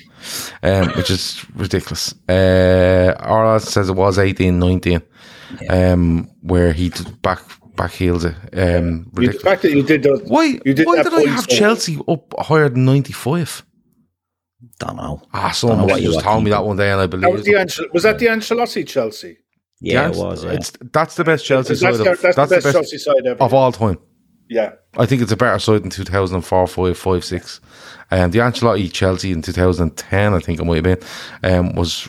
um, which is ridiculous. Uh, says it was 18 19, um, where he back back heels it. Um, You, the fact that you did that. Why, You did why that did I have so- Chelsea up higher than 95? Don't know. Ah, Don't know someone what you just lot told me that one day and I That believe was, the Ancel- was that the Ancelotti Chelsea? Yeah, it was. Yeah. It's, that's the best Chelsea That's, side. the, Of, that's, the best Chelsea side ever. of all time. yeah. I think it's a better side than 2004, 5, 5, 6. And the Ancelotti Chelsea in 2010, I think it might have been, um, was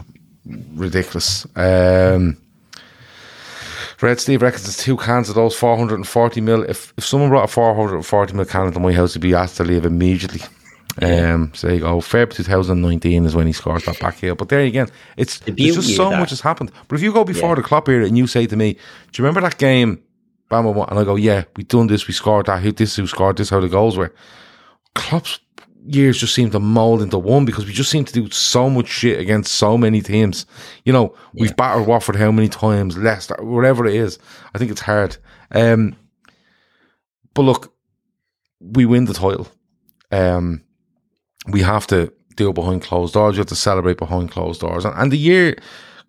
ridiculous. Um, Red Steve reckons there's two cans of those 440 mil. If, if someone brought a 440 mil can into my house, he'd be asked to leave immediately. Um, so you go. Feb 2019 is when he scores that back heel. But there again, it's beauty just so much has happened. But if you go before Yeah. the Klopp era and you say to me, "Do you remember that game?" Won, and I go, "Yeah, we've done this. We scored that. Who this? Who scored this? How the goals were." Klopp's years just seem to mold into one because we just seem to do so much shit against so many teams. You know, we've battered Watford how many times, Leicester, whatever it is. I think it's hard. Um, but look, we win the title. Um, we have to do it behind closed doors. You have to celebrate behind closed doors. And, and the year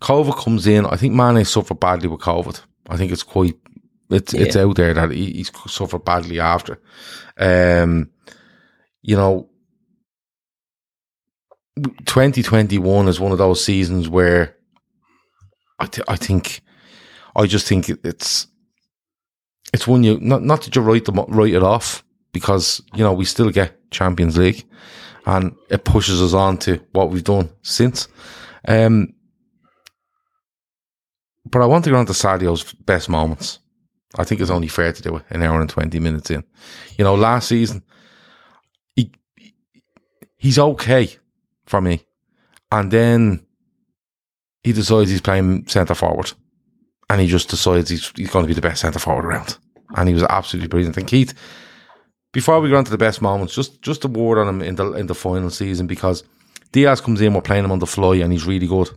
COVID comes in, I think Mane suffered badly with COVID. I think it's quite, it's it's out there that he, he's suffered badly after. Um, you know, 2021 is one of those seasons where I, th- I think, I just think it's, it's one you, not, not that you write them, write it off because, you know, we still get Champions League and it pushes us on to what we've done since. Um, but I want to go on to Sadio's best moments. I think it's only fair to do it an hour and 20 minutes in. You know, last season, he, he's okay for me. And then he decides he's playing centre forward. And he just decides he's, he's going to be the best centre forward around. And he was absolutely brilliant. And Keith, before we go on to the best moments, just just a word on him in the in the final season because Diaz comes in, we're playing him on the fly, and he's really good.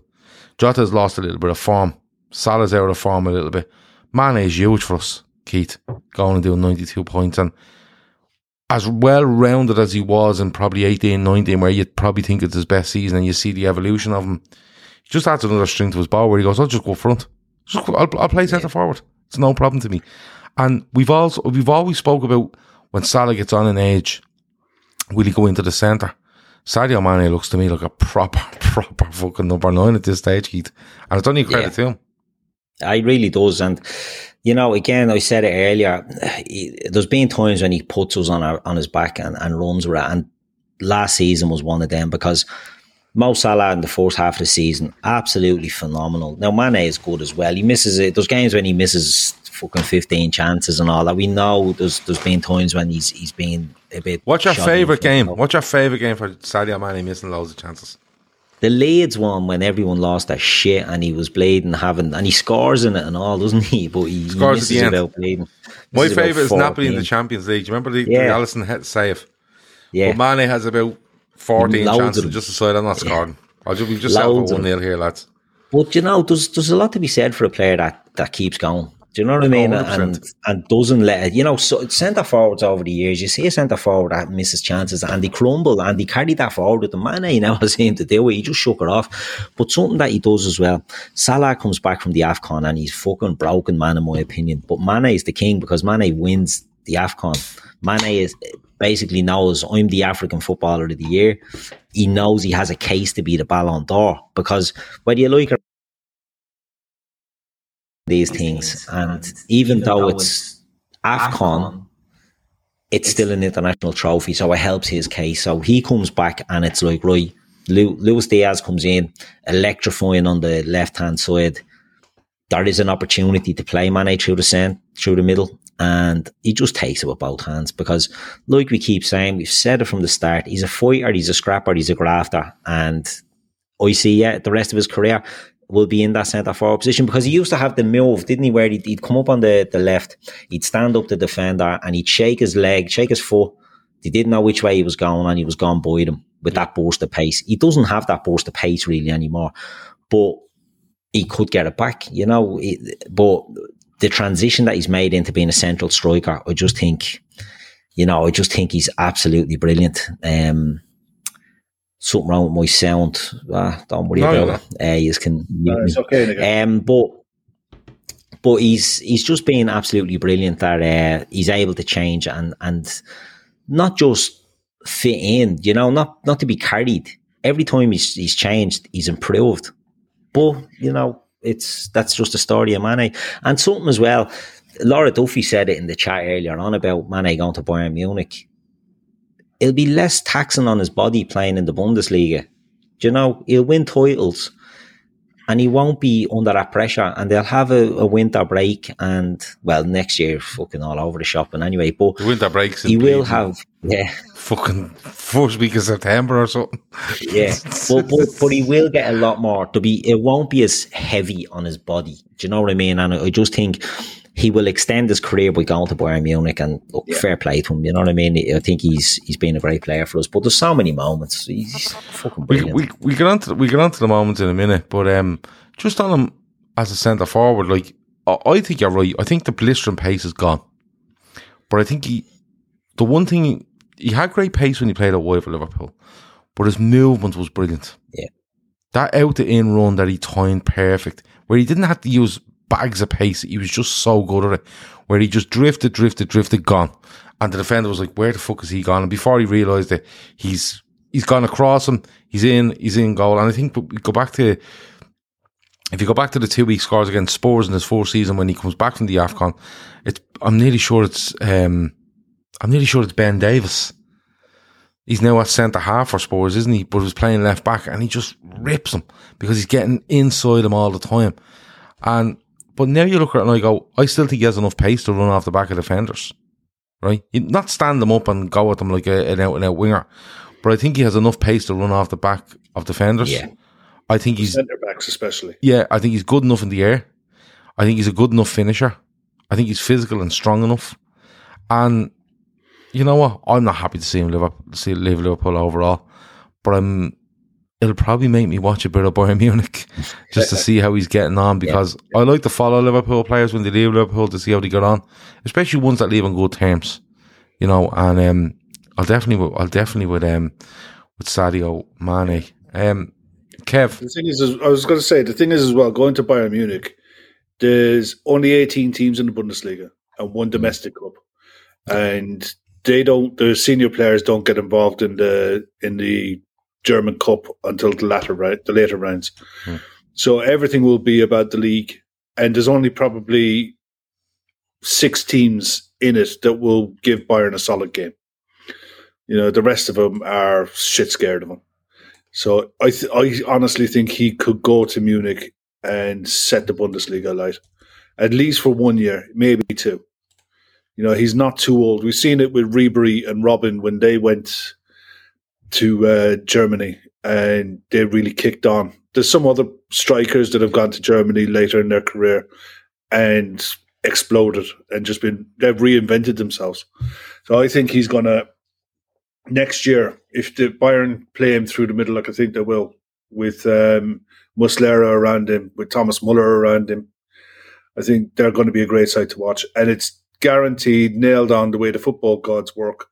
Jota has lost a little bit of form. Salah's out of form a little bit. Mane is huge for us, Keith, going and doing 92 points. And as well rounded as he was in probably 18, 19, where you'd probably think it's his best season and you see the evolution of him, he just adds another string to his bow where he goes, I'll just go front. Just I'll, I'll play centre forward. It's no problem to me. And we've also we've always spoke about when Salah gets on in age, will he go into the centre? Sadio Mane looks to me like a proper, proper fucking number nine at this stage, Keith. And it's only a credit Yeah. to him. I really does. And, you know, again, I said it earlier, he, there's been times when he puts us on our, on his back and, and runs with it. And last season was one of them because Mo Salah in the first half of the season, absolutely phenomenal. Now, Mane is good as well. He misses it. There's games when he misses fucking 15 chances and all that. We know there's there's been times when he's he's been a bit. What's your favourite game? What's your favourite game for Sadio Mane missing loads of chances? The Leeds one when everyone lost their shit and he was bleeding, having and he scores in it and all, doesn't he? But he, he at the end. My favourite is Napoli in the Champions League. Do you remember the, the Alisson hit save? Yeah, But Mane has about 14 Loads chances just decide I'm not scoring. I'll just, we've just settled Loads for of 1 0 here, lads. But you know, there's there's a lot to be said for a player that, that keeps going. Do you know what I mean? 100%. And and doesn't let it, you know, so centre forwards over the years, you see a centre forward that misses chances and they crumble and they carry that forward with the man. Eh, you never see him to do it. He just shook it off. But something that he does as well, Salah comes back from the AFCON and he's fucking broken man in my opinion. But Mane is the king because Mane wins the AFCON. Mane is basically knows I'm the African footballer of the year. He knows he has a case to be the Ballon d'Or because whether you like it these things. And even though it's AFCON, it's still an international trophy, so it helps his case. So he comes back, and it's like, right, Lu- Luis Diaz comes in, electrifying on the left hand side. There is an opportunity to play Mane through the center, through the middle, and he just takes it with both hands because, like we keep saying, we've said it from the start, he's a fighter, he's a scrapper, he's a grafter, and I see yeah, the rest of his career will be in that centre forward position because he used to have the move, didn't he? Where he'd, he'd come up on the, the left, he'd stand up the defender and he'd shake his leg, shake his foot. He didn't know which way he was going and he was going by them with that burst of pace. He doesn't have that burst of pace really anymore, but he could get it back, you know. It, but the transition that he's made into being a central striker, I just think, you know, I just think he's absolutely brilliant. Um, something wrong with my sound. Ah, don't worry No, about it. Uh, you can No, it's okay. Um, but but he's he's just been absolutely brilliant that uh, he's able to change and and not just fit in, you know, not not to be carried. Every time he's he's changed, he's improved. But you know, it's that's just a story of Mane and something as well. Laura Duffy said it in the chat earlier on about Mane going to Bayern Munich. It'll be less taxing on his body playing in the Bundesliga. Do you know, he'll win titles and he won't be under that pressure and they'll have a, a winter break and well next year fucking all over the shop and anyway but The winter breaks. he will have yeah fucking first week of September or something. yeah but, but but he will get a lot more to be it won't be as heavy on his body do you know what I mean and I, I just think he will extend his career by going to Bayern Munich and look, fair play to him you know what I mean I think he's he's been a great player for us but there's so many moments he's fucking We brilliant we we get onto we get onto the moments in a minute, but um, just on him as a centre forward, like I, I think you're right. I think the blistering pace is gone, but I think he the one thing he, he had great pace when he played away for Liverpool, but his movement was brilliant. Yeah. that out to in run that he timed perfect, where he didn't have to use bags of pace. He was just so good at it, where he just drifted, drifted, drifted, gone. And the defender was like, "Where the fuck is he gone?" And before he realised it, he's he's gone across him. He's in. He's in goal. And I think we go back to if you go back to the two week scores against Spurs in his fourth season when he comes back from the Afcon, it's I'm nearly sure it's um I'm nearly sure it's Ben Davies. He's now at centre half for Spurs, isn't he? But he's playing left back and he just rips him because he's getting inside him all the time. And but now you look at it and I go, I still think he has enough pace to run off the back of defenders. Right? You not stand them up and go at them like a, an out and out winger. But I think he has enough pace to run off the back of defenders. Yeah. I think he's Centre backs, especially. yeah, I think he's good enough in the air. I think he's a good enough finisher. I think he's physical and strong enough. And you know what? I'm not happy to see him Liverpool, see leave Liverpool overall, but I'm. It'll probably make me watch a bit of Bayern Munich just to see how he's getting on because I like to follow Liverpool players when they leave Liverpool to see how they get on, especially ones that leave on good terms, you know. And um, I'll definitely, I'll definitely with um, with Sadio Mane. Um, Kev, The thing is, is- I was going to say, the thing is as well, going to Bayern Munich, there's only 18 teams in the Bundesliga and one domestic club, and they don't. The senior players don't get involved in the in the German Cup until the latter right, the later rounds. Hmm. So everything will be about the league, and there's only probably six teams in it that will give Bayern a solid game. You know, the rest of them are shit scared of him. So I th- I honestly think he could go to Munich and set the Bundesliga alight, at least for one year, maybe two. You know, he's not too old. We've seen it with Ribery and Robben when they went to uh, Germany and they really kicked on. There's some other strikers that have gone to Germany later in their career and exploded and just been they've reinvented themselves. So I think he's gonna next year if the Bayern play him through the middle, like I think they will, with um, Musiala around him, with Thomas Muller around him. I think they're going to be a great side to watch, and it's guaranteed, nailed on the way the football gods work.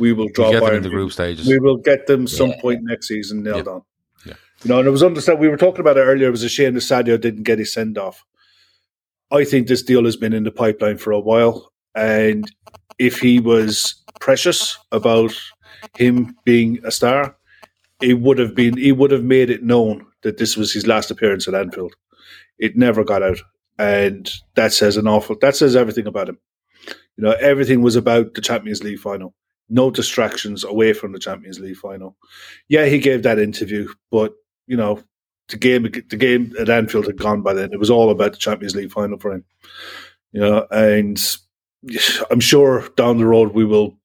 We will draw get them in the group stages. we will get them some Yeah. point next season nailed Yeah. on. Yeah. You know, and it was understand. We were talking about it earlier. It was a shame that Sadio didn't get his send off. I think this deal has been in the pipeline for a while, and if he was precious about him being a star, he would have been. He would have made it known that this was his last appearance at Anfield. It never got out, and that says an awful. That says everything about him. You know, everything was about the Champions League final no distractions away from the Champions League final. Yeah, he gave that interview, but you know, the game the game at Anfield had gone by then. It was all about the Champions League final for him. You know, and I'm sure down the road we will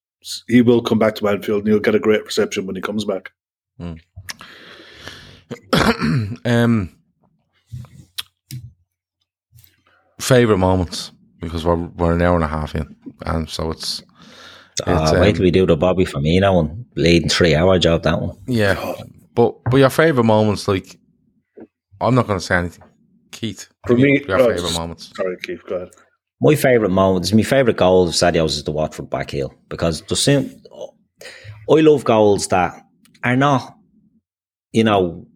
he will come back to Anfield and he'll get a great reception when he comes back. um, favorite moments because we're we're an hour and a half in, and so it's Uh, It's, wait um, till we do the Bobby Firmino one. Leading three hour job, that one. yeah. But but your favorite moments, like I'm not going to say anything. Keith, For me, your oh, favorite moments. Sorry, Keith, go ahead. My favourite moment is my favourite goal of Sadio's is the Watford back heel because the sim, I love goals that are not, you know,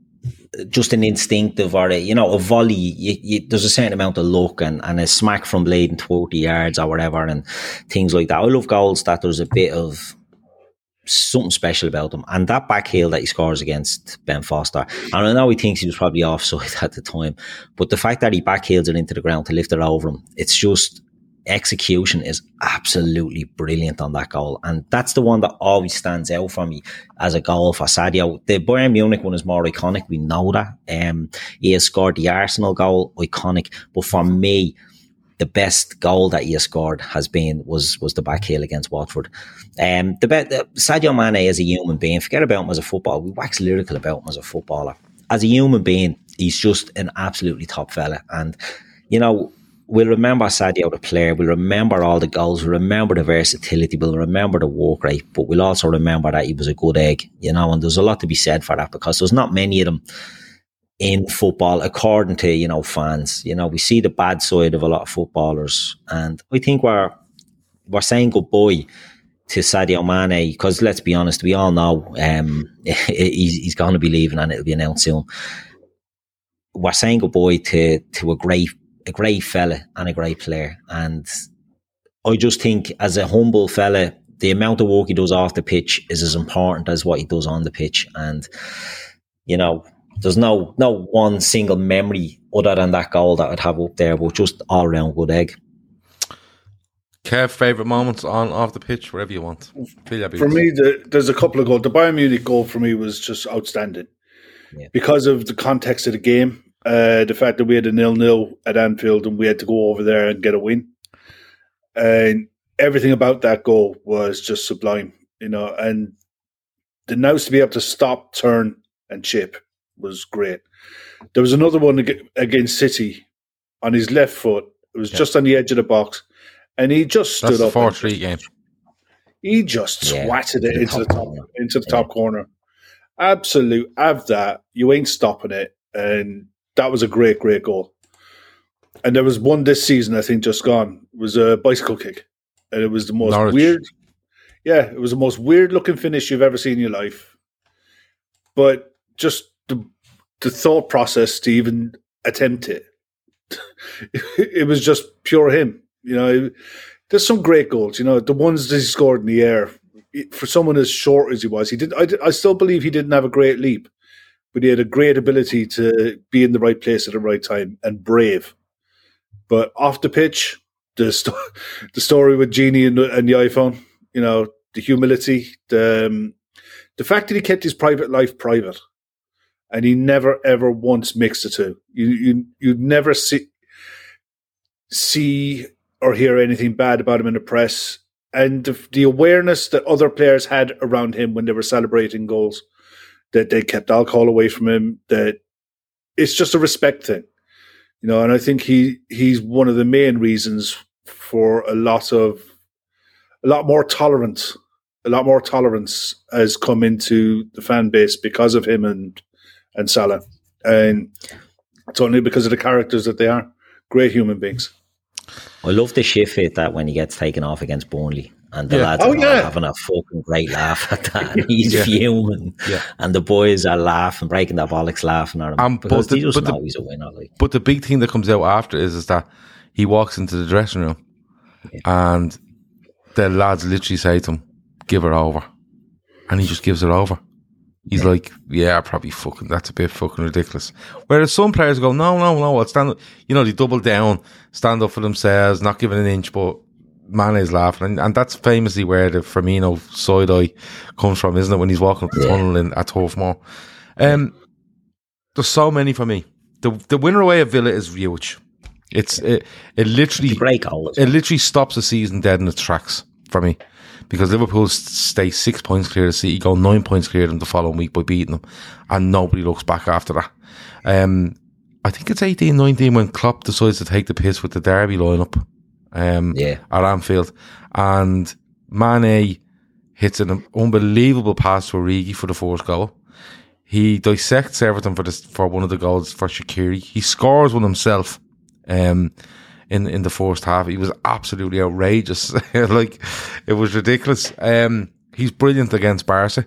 just an instinctive or a, you know, a volley. You, you, there's a certain amount of luck and, and a smack from bleeding 20 yards or whatever and things like that. I love goals that there's a bit of something special about them. And that back heel that he scores against Ben Foster, and I know he thinks he was probably offside at the time, but the fact that he back heels it into the ground to lift it over him, it's just execution is absolutely brilliant on that goal. And that's the one that always stands out for me as a goal for Sadio. The Bayern Munich one is more iconic. We know that. Um, he has scored the Arsenal goal, iconic. But for me, the best goal that he has scored has been was was the back heel against Watford. Um, the, Sadio Mane as a human being, forget about him as a footballer. We wax lyrical about him as a footballer. As a human being, he's just an absolutely top fella. And you know, we'll remember Sadio the player. We'll remember all the goals. We'll remember the versatility. We'll remember the work rate. But we'll also remember that he was a good egg. You know, and there's a lot to be said for that because there's not many of them in football, according to you know fans. You know, we see the bad side of a lot of footballers, and I think we're we're saying goodbye to Sadio Mane because let's be honest, we all know um, he's, he's going to be leaving and it'll be announced soon. We're saying goodbye to to a great a great fella and a great player, and I just think as a humble fella, the amount of work he does off the pitch is as important as what he does on the pitch, and you know. There's no no one single memory other than that goal that I'd have up there, but just all round good egg. Kev, favorite moments on off the pitch, wherever you want. For me, the, there's a couple of goals. The Bayern Munich goal for me was just outstanding Yeah. because of the context of the game. Uh, the fact that we had a nil-nil at Anfield and we had to go over there and get a win, and everything about that goal was just sublime. You know, and the nous to be able to stop, turn, and chip was great. There was another one against City on his left foot. It was Yeah. just on the edge of the box, and he just stood That's up. four and three game. he just Yeah, swatted it the into the top top corner. into the top corner. Absolute, have that. You ain't stopping it, and that was a great, great goal. And there was one this season, I think, just gone. Was a bicycle kick, and it was the most Norwich. weird. Yeah, it was the most weird looking finish you've ever seen in your life. But just the the thought process to even attempt it, it was just pure him. You know, there's some great goals. You know, the ones that he scored in the air for someone as short as he was, he did. I, did- I still believe he didn't have a great leap, but he had a great ability to be in the right place at the right time and brave. But off the pitch, the sto- the story with Genie and, the- and the iPhone, you know, the humility, the um, the fact that he kept his private life private, and he never ever once mixed the two. You you you never see see or hear anything bad about him in the press, and the awareness that other players had around him when they were celebrating goals, that they kept alcohol away from him. That it's just a respect thing, you know. And I think he he's one of the main reasons for a lot of a lot more tolerance. A lot more tolerance has come into the fan base because of him and and Salah, and it's only because of the characters that they are. Great human beings. I love the shift that when he gets taken off against Burnley. And the Yeah. lads Oh, are yeah. having a fucking great laugh at that. And he's Yeah. fuming. And the boys are laughing, breaking their bollocks laughing at him. Um, but the- just but the- he's a winner. Like. But the big thing that comes out after is is that he walks into the dressing room, and the lads literally say to him, "Give her over," and he just gives her over. He's like, "Yeah, probably fucking. That's a bit fucking ridiculous." Whereas some players go, "No, no, no. I'll stand." up." You know, they double down, stand up for themselves, not giving an inch, but. Mane's laughing, and, and that's famously where the Firmino side eye comes from, isn't it? When he's walking up the Yeah. tunnel in at Turf Moor. Um, there's so many for me. The the winner away at Villa is huge. It's it, it literally Great goal. it literally stops the season dead in its tracks for me because Liverpool stay six points clear of City, go nine points clear of them the following week by beating them, and nobody looks back after that. Um, I think it's 18, 19 when Klopp decides to take the piss with the Derby lineup. Um, Yeah. at Anfield, and Mane hits an unbelievable pass to Origi for the fourth goal. He dissects everything for this for one of the goals for Shaqiri. He scores one himself. Um, in in the first half, he was absolutely outrageous. like it was ridiculous. Um, he's brilliant against Barca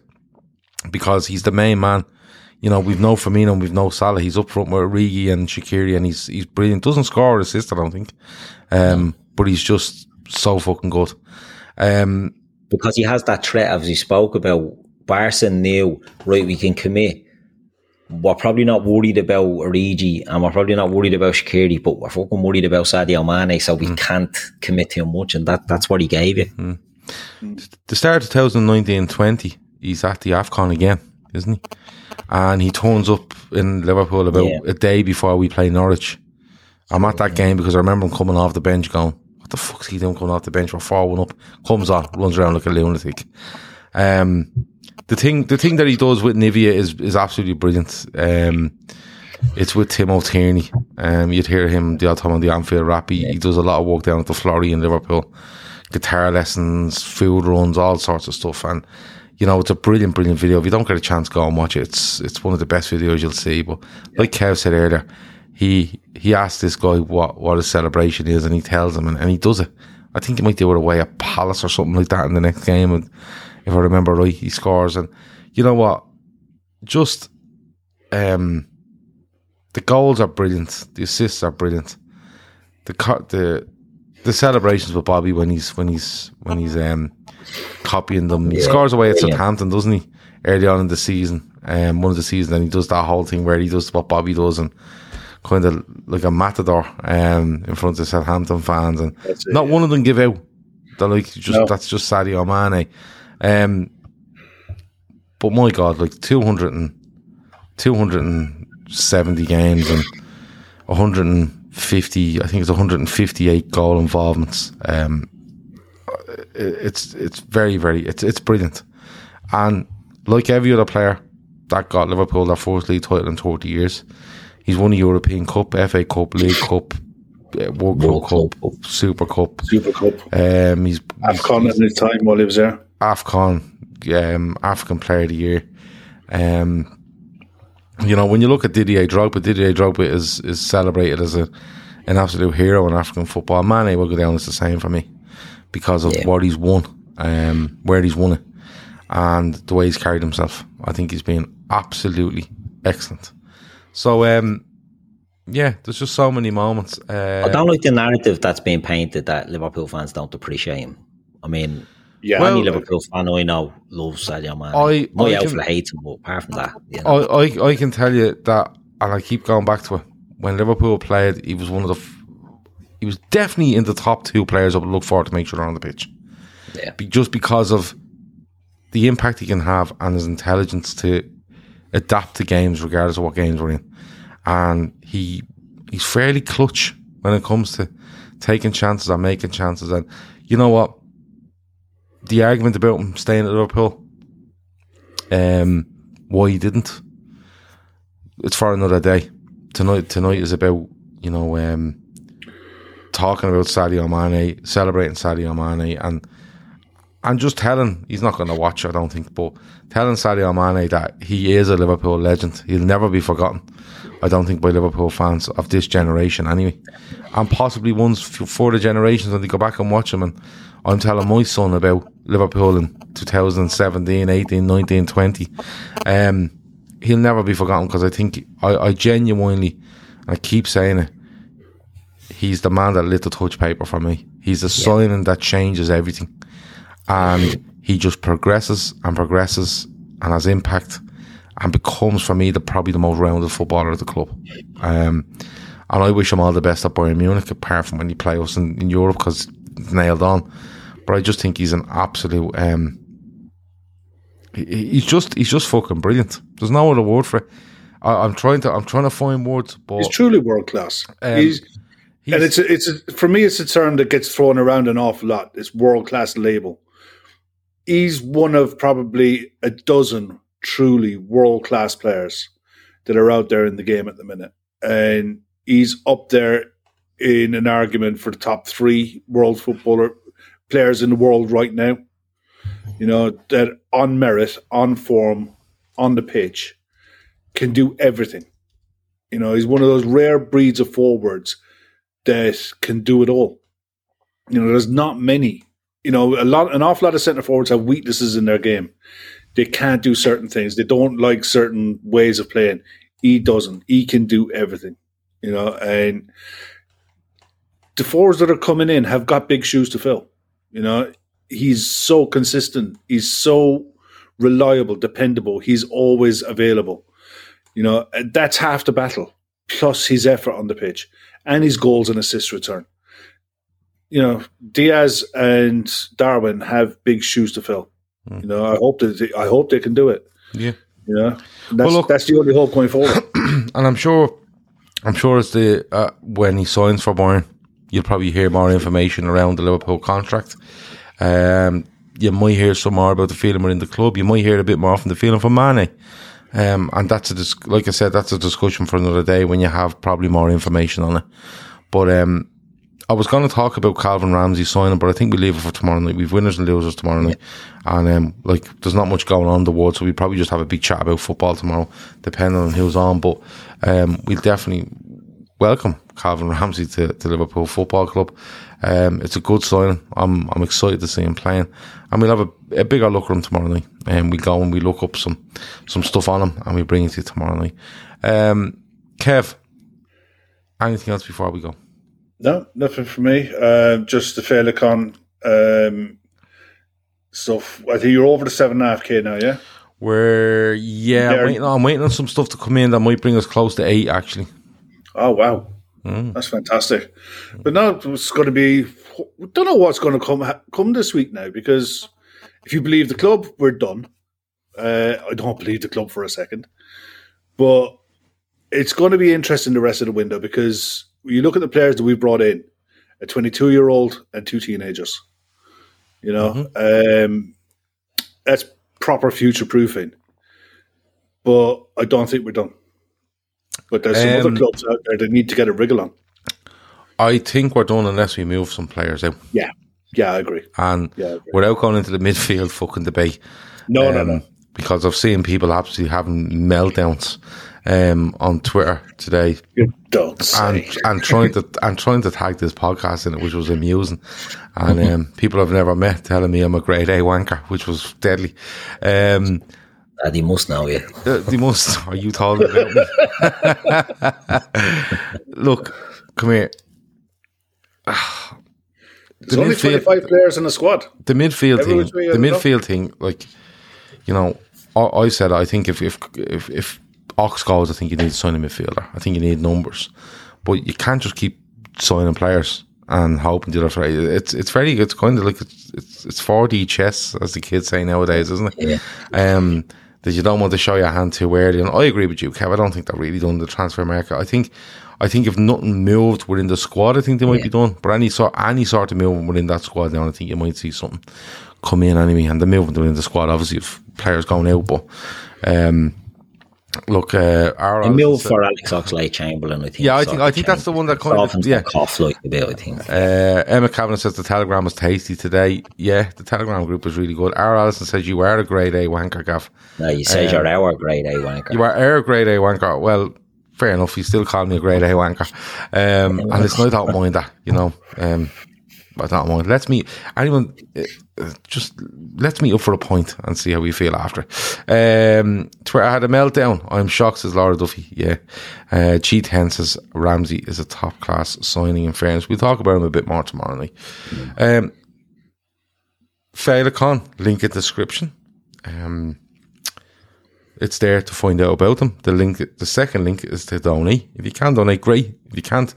because he's the main man. You know, we've no Firmino, and we've no Salah. He's up front with Origi and Shaqiri, and he's he's brilliant. Doesn't score or assist, I don't think. Um, but he's just so fucking good. Um, because he has that threat, as he spoke about. Barca knew, right, we can commit. We're probably not worried about Origi and we're probably not worried about Shaqiri, but we're fucking worried about Sadio Mane, so we can't commit too much. And that, that's what he gave you. the start of 2019-20, he's at the AFCON again, isn't he? And he turns up in Liverpool about Yeah. a day before we play Norwich. I'm at that game because I remember him coming off the bench going, what the fuck's he doing coming off the bench? We're 4-1 up. Comes on, runs around like a lunatic. Um, the thing, the thing that he does with Nivea is, is absolutely brilliant. Um, it's with Timo Tierney. Um, you'd hear him the odd time on the Anfield Wrap. He, he does a lot of work down at the Florrie in Liverpool. Guitar lessons, food runs, all sorts of stuff. And, you know, it's a brilliant, brilliant video. If you don't get a chance, go and watch it. It's, it's one of the best videos you'll see. But like Kev said earlier, he, he asked this guy what, what his celebration is and he tells him and, and he does it. I think he might do it away at Palace or something like that in the next game. And if I remember right, he scores. And you know what? Just, um, the goals are brilliant. The assists are brilliant. The the the celebrations with Bobby when he's when he's when he's um copying them. He Yeah, scores away at brilliant. Southampton, doesn't he? Early on in the season, um, one of the seasons, and he does that whole thing where he does what Bobby does and kind of like a matador um in front of Southampton fans, and it, not yeah. one of them give out. They're like just No. that's just Sadio Mane. Um, but my God, like 200 and 270 games and 150, I think it's 158 goal involvements. Um, it's it's very very it's it's brilliant, and like every other player that got Liverpool their fourth league title in 30 years, he's won a European Cup, FA Cup, League Cup, uh, World, World Cup, Cup. Super Cup. Super Cup. Um, he's, he's, AFCON at the time while he was there. AFCON, um, African Player of the Year. Um, you know, when you look at Didier Drogba, Didier Drogba is is celebrated as a an absolute hero in African football. Mane will go down as the same for me because of Yeah. what he's won, um, where he's won it, and the way he's carried himself. I think he's been absolutely excellent. So, um, yeah, there's just so many moments. Uh, I don't like the narrative that's being painted that Liverpool fans don't appreciate him. I mean, Yeah. Well, any Liverpool fan I know loves Sadio Mane. I- My I outfit can- hates him, but apart from that, you know, I, I I can tell you that, and I keep going back to it. When Liverpool played, he was one of the. F- he was definitely in the top two players I would look for to make sure they're on the pitch. Yeah. Be, just because of the impact he can have and his intelligence to adapt to games, regardless of what games we're in, and he he's fairly clutch when it comes to taking chances and making chances. And you know what? The argument about him staying at Liverpool, um, why he didn't, it's for another day. Tonight, tonight is about you know um, talking about Sadio Mane, celebrating Sadio Mane, and and just telling he's not going to watch. I don't think, but telling Sadio Mane that he is a Liverpool legend, he'll never be forgotten. I don't think by Liverpool fans of this generation anyway, and possibly ones for the generations when they go back and watch him. And I'm telling my son about Liverpool in 2017, 18, 19, 20. Um, he'll never be forgotten because I think I, I genuinely, I keep saying it. He's the man that lit the touch paper for me. He's the yeah. signing that changes everything, and he just progresses and progresses and has impact and becomes for me the probably the most rounded footballer at the club. Um, and I wish him all the best at Bayern Munich, apart from when he play us in, in Europe because nailed on. But I just think he's an absolute. Um, he, he's just he's just fucking brilliant. There's no other word for it. I, am trying to I'm trying to find words, but he's truly world class. Um, he's, he's, and it's a, it's a, for me it's a term that gets thrown around an awful lot. It's world class label. He's one of probably a dozen truly world class players that are out there in the game at the minute, and he's up there in an argument for the top three world footballer players in the world right now. You know that on merit, on form, on the pitch, can do everything. You know he's one of those rare breeds of forwards that can do it all. You know, there's not many. You know, a lot, an awful lot of centre forwards have weaknesses in their game they can't do certain things. They don't like certain ways of playing. He doesn't. He can do everything, you know. And the forwards that are coming in have got big shoes to fill. You know, he's so consistent. He's so reliable, dependable. He's always available. You know, that's half the battle. Plus his effort on the pitch and his goals and assist return. You know, Diaz and Darwin have big shoes to fill. Mm. You know, I hope that they, I hope they can do it. Yeah, you know, that's well, look, that's the only hope going forward. and I'm sure, I'm sure it's the uh, when he signs for Bayern, you'll probably hear more information around the Liverpool contract. Um, you might hear some more about the feeling within the club. You might hear a bit more from the feeling from Mane. Um, and that's a dis- like I said, that's a discussion for another day when you have probably more information on it. But um, I was going to talk about Calvin Ramsey signing, but I think we leave it for tomorrow night. We've winners and losers tomorrow night, and um, like there's not much going on the ward, so we probably just have a big chat about football tomorrow, depending on who's on. But um, we'll definitely welcome Calvin Ramsey to, to Liverpool Football Club. Um, it's a good signing. I'm I'm excited to see him playing, and we'll have a, a bigger look at him tomorrow night. And um, we go and we look up some some stuff on him, and we bring it to you tomorrow night. Um, Kev, anything else before we go? No, nothing for me. Uh, just the Féileacáin um, stuff. I think you're over the seven and a half k now, yeah. We're yeah, I'm waiting, I'm waiting, on some stuff to come in that might bring us close to eight. Actually. Oh wow, mm. that's fantastic. But now it's going to be. We don't know what's going to come come this week now because if you believe the club, we're done. Uh, I don't believe the club for a second, but it's going to be interesting the rest of the window because you look at the players that we brought in, a 22 year old and two teenagers. You know, mm-hmm. um, that's proper future proofing. But I don't think we're done. But there's some um, other clubs out there that need to get a wriggle on. I think we're done unless we move some players out. Yeah, yeah, I agree. And yeah, I agree. without going into the midfield fucking debate, no, um, no, no, because I've seen people absolutely having meltdowns um, on Twitter today. You don't. And, and trying to and trying to tag this podcast in it, which was amusing. And um, people I've never met telling me I'm a grade A wanker, which was deadly. Um, uh, they must know you. Uh, they must. Are you talking about me? Look, come here. There's only 25 players in the squad. The midfield Every thing, the midfield thing, like, you know, I, I, said I think if, if if if Ox goes, I think you need to sign a midfielder. I think you need numbers, but you can't just keep signing players and hoping to do that. It's it's very good, it's kind of like it's it's, it's 4D chess, as the kids say nowadays, isn't it? Yeah. Um, that you don't want to show your hand too early. And I agree with you, Kev. I don't think they're really done the transfer market. I think I think if nothing moved within the squad, I think they might yeah. be done. But any sort any sort of movement within that squad, then I think you might see something come in anyway. And the movement within the squad, obviously, if players going out, but um, look, uh, our A move for Alex Oxlade-Chamberlain, I think. Yeah, I think I think that's the one that kind of yeah. the cough like a bit, I think. Uh, Emma Kavanagh says the Telegram was tasty today. Yeah, the Telegram group was really good. Our Allison says you are a grade A wanker, Gav. no, you say you're our grade A wanker. You are a grade A wanker. Well, fair enough. You still call me a grade A wanker. Um, and it's not, don't mind that, you know. Um, I don't mind. Let's meet anyone. Just let's meet up for a point and see how we feel after. Um, Twitter had a meltdown. I'm shocked, says Laura Duffy. Yeah. Uh, Cheat Hen says Ramsey is a top class signing. In fairness, we'll talk about him a bit more tomorrow night. Um, Con link in description. Um, it's there to find out about them. The link, the second link is to donate. If you can donate, great. If you can't,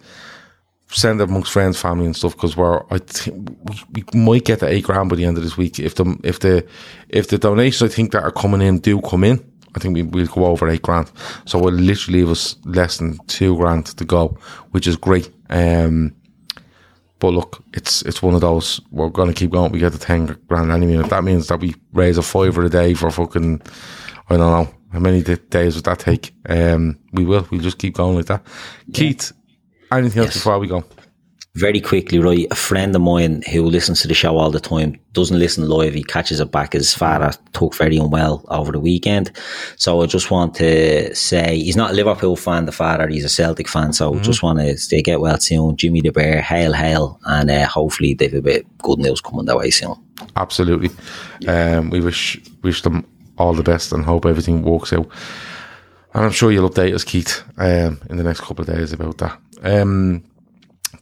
send it amongst friends, family, and stuff. Because we're, I think we, we might get to eight grand by the end of this week. If the if the if the donations I think that are coming in do come in, I think we we'll go over eight grand. So we'll literally leave us less than two grand to go, which is great. Um, but look, it's it's one of those. We're going to keep going. We get the ten grand anyway. If that means that we raise a fiver a day for fucking, I don't know how many days would that take. Um, we will. We'll just keep going like that. Keith, anything else Yes. before we go? Very quickly, right? A friend of mine who listens to the show all the time doesn't listen live. He catches it back. His father took very unwell over the weekend. So I just want to say he's not a Liverpool fan, the father. He's a Celtic fan. So I just want to stay get well soon. Jimmy the Bear, hail, hail. And uh, hopefully they've a bit good news coming their way soon. Absolutely. Um, we wish wish them all the best and hope everything works out. And I'm sure you'll update us, Keith, um, in the next couple of days about that. Um,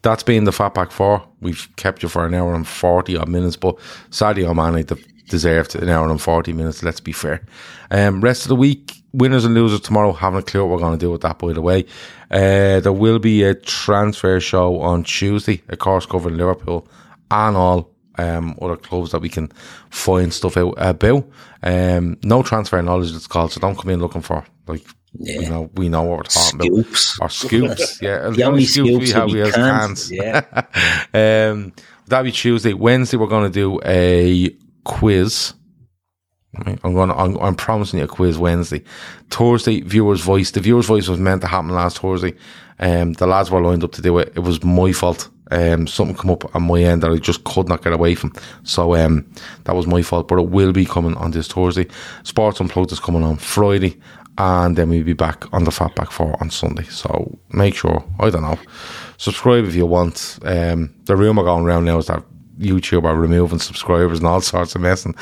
that's been the Fatback 4. We've kept you for an hour and 40 odd minutes, but Sadio Mane de- deserved an hour and 40 minutes, let's be fair. Um, rest of the week, winners and losers tomorrow. Haven't a clue what we're going to do with that, by the way. Uh, there will be a transfer show on Tuesday, of course, covering Liverpool and all um, other clubs that we can find stuff out about. Um, no transfer knowledge, it's called, so don't come in looking for, like, you know, we know what we're talking about. Scoops. Or scoops, yeah. The only scoops have we we has cans. Yeah. um, that'll be Tuesday. Wednesday, we're going to do a quiz. I'm going. to I'm, I'm promising you a quiz Wednesday. Thursday, viewers' voice. The viewers' voice was meant to happen last Thursday. Um, the lads were lined up to do it. It was my fault. Um, something come up on my end that I just could not get away from. So um, that was my fault. But it will be coming on this Thursday. Sports Unplugged is coming on Friday, and then we'll be back on the Fatback Four on Sunday. So make sure. I don't know. Subscribe if you want. Um, the rumor going around now is that YouTube are removing subscribers and all sorts of messing.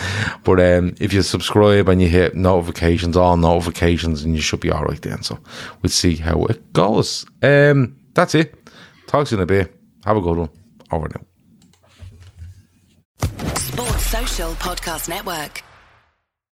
But um, if you subscribe and you hit notifications, all notifications, and you should be all right then. So we'll see how it goes. Um, that's it. Talk to you in a bit. Have a good one. Over now. Sports Social Podcast Network.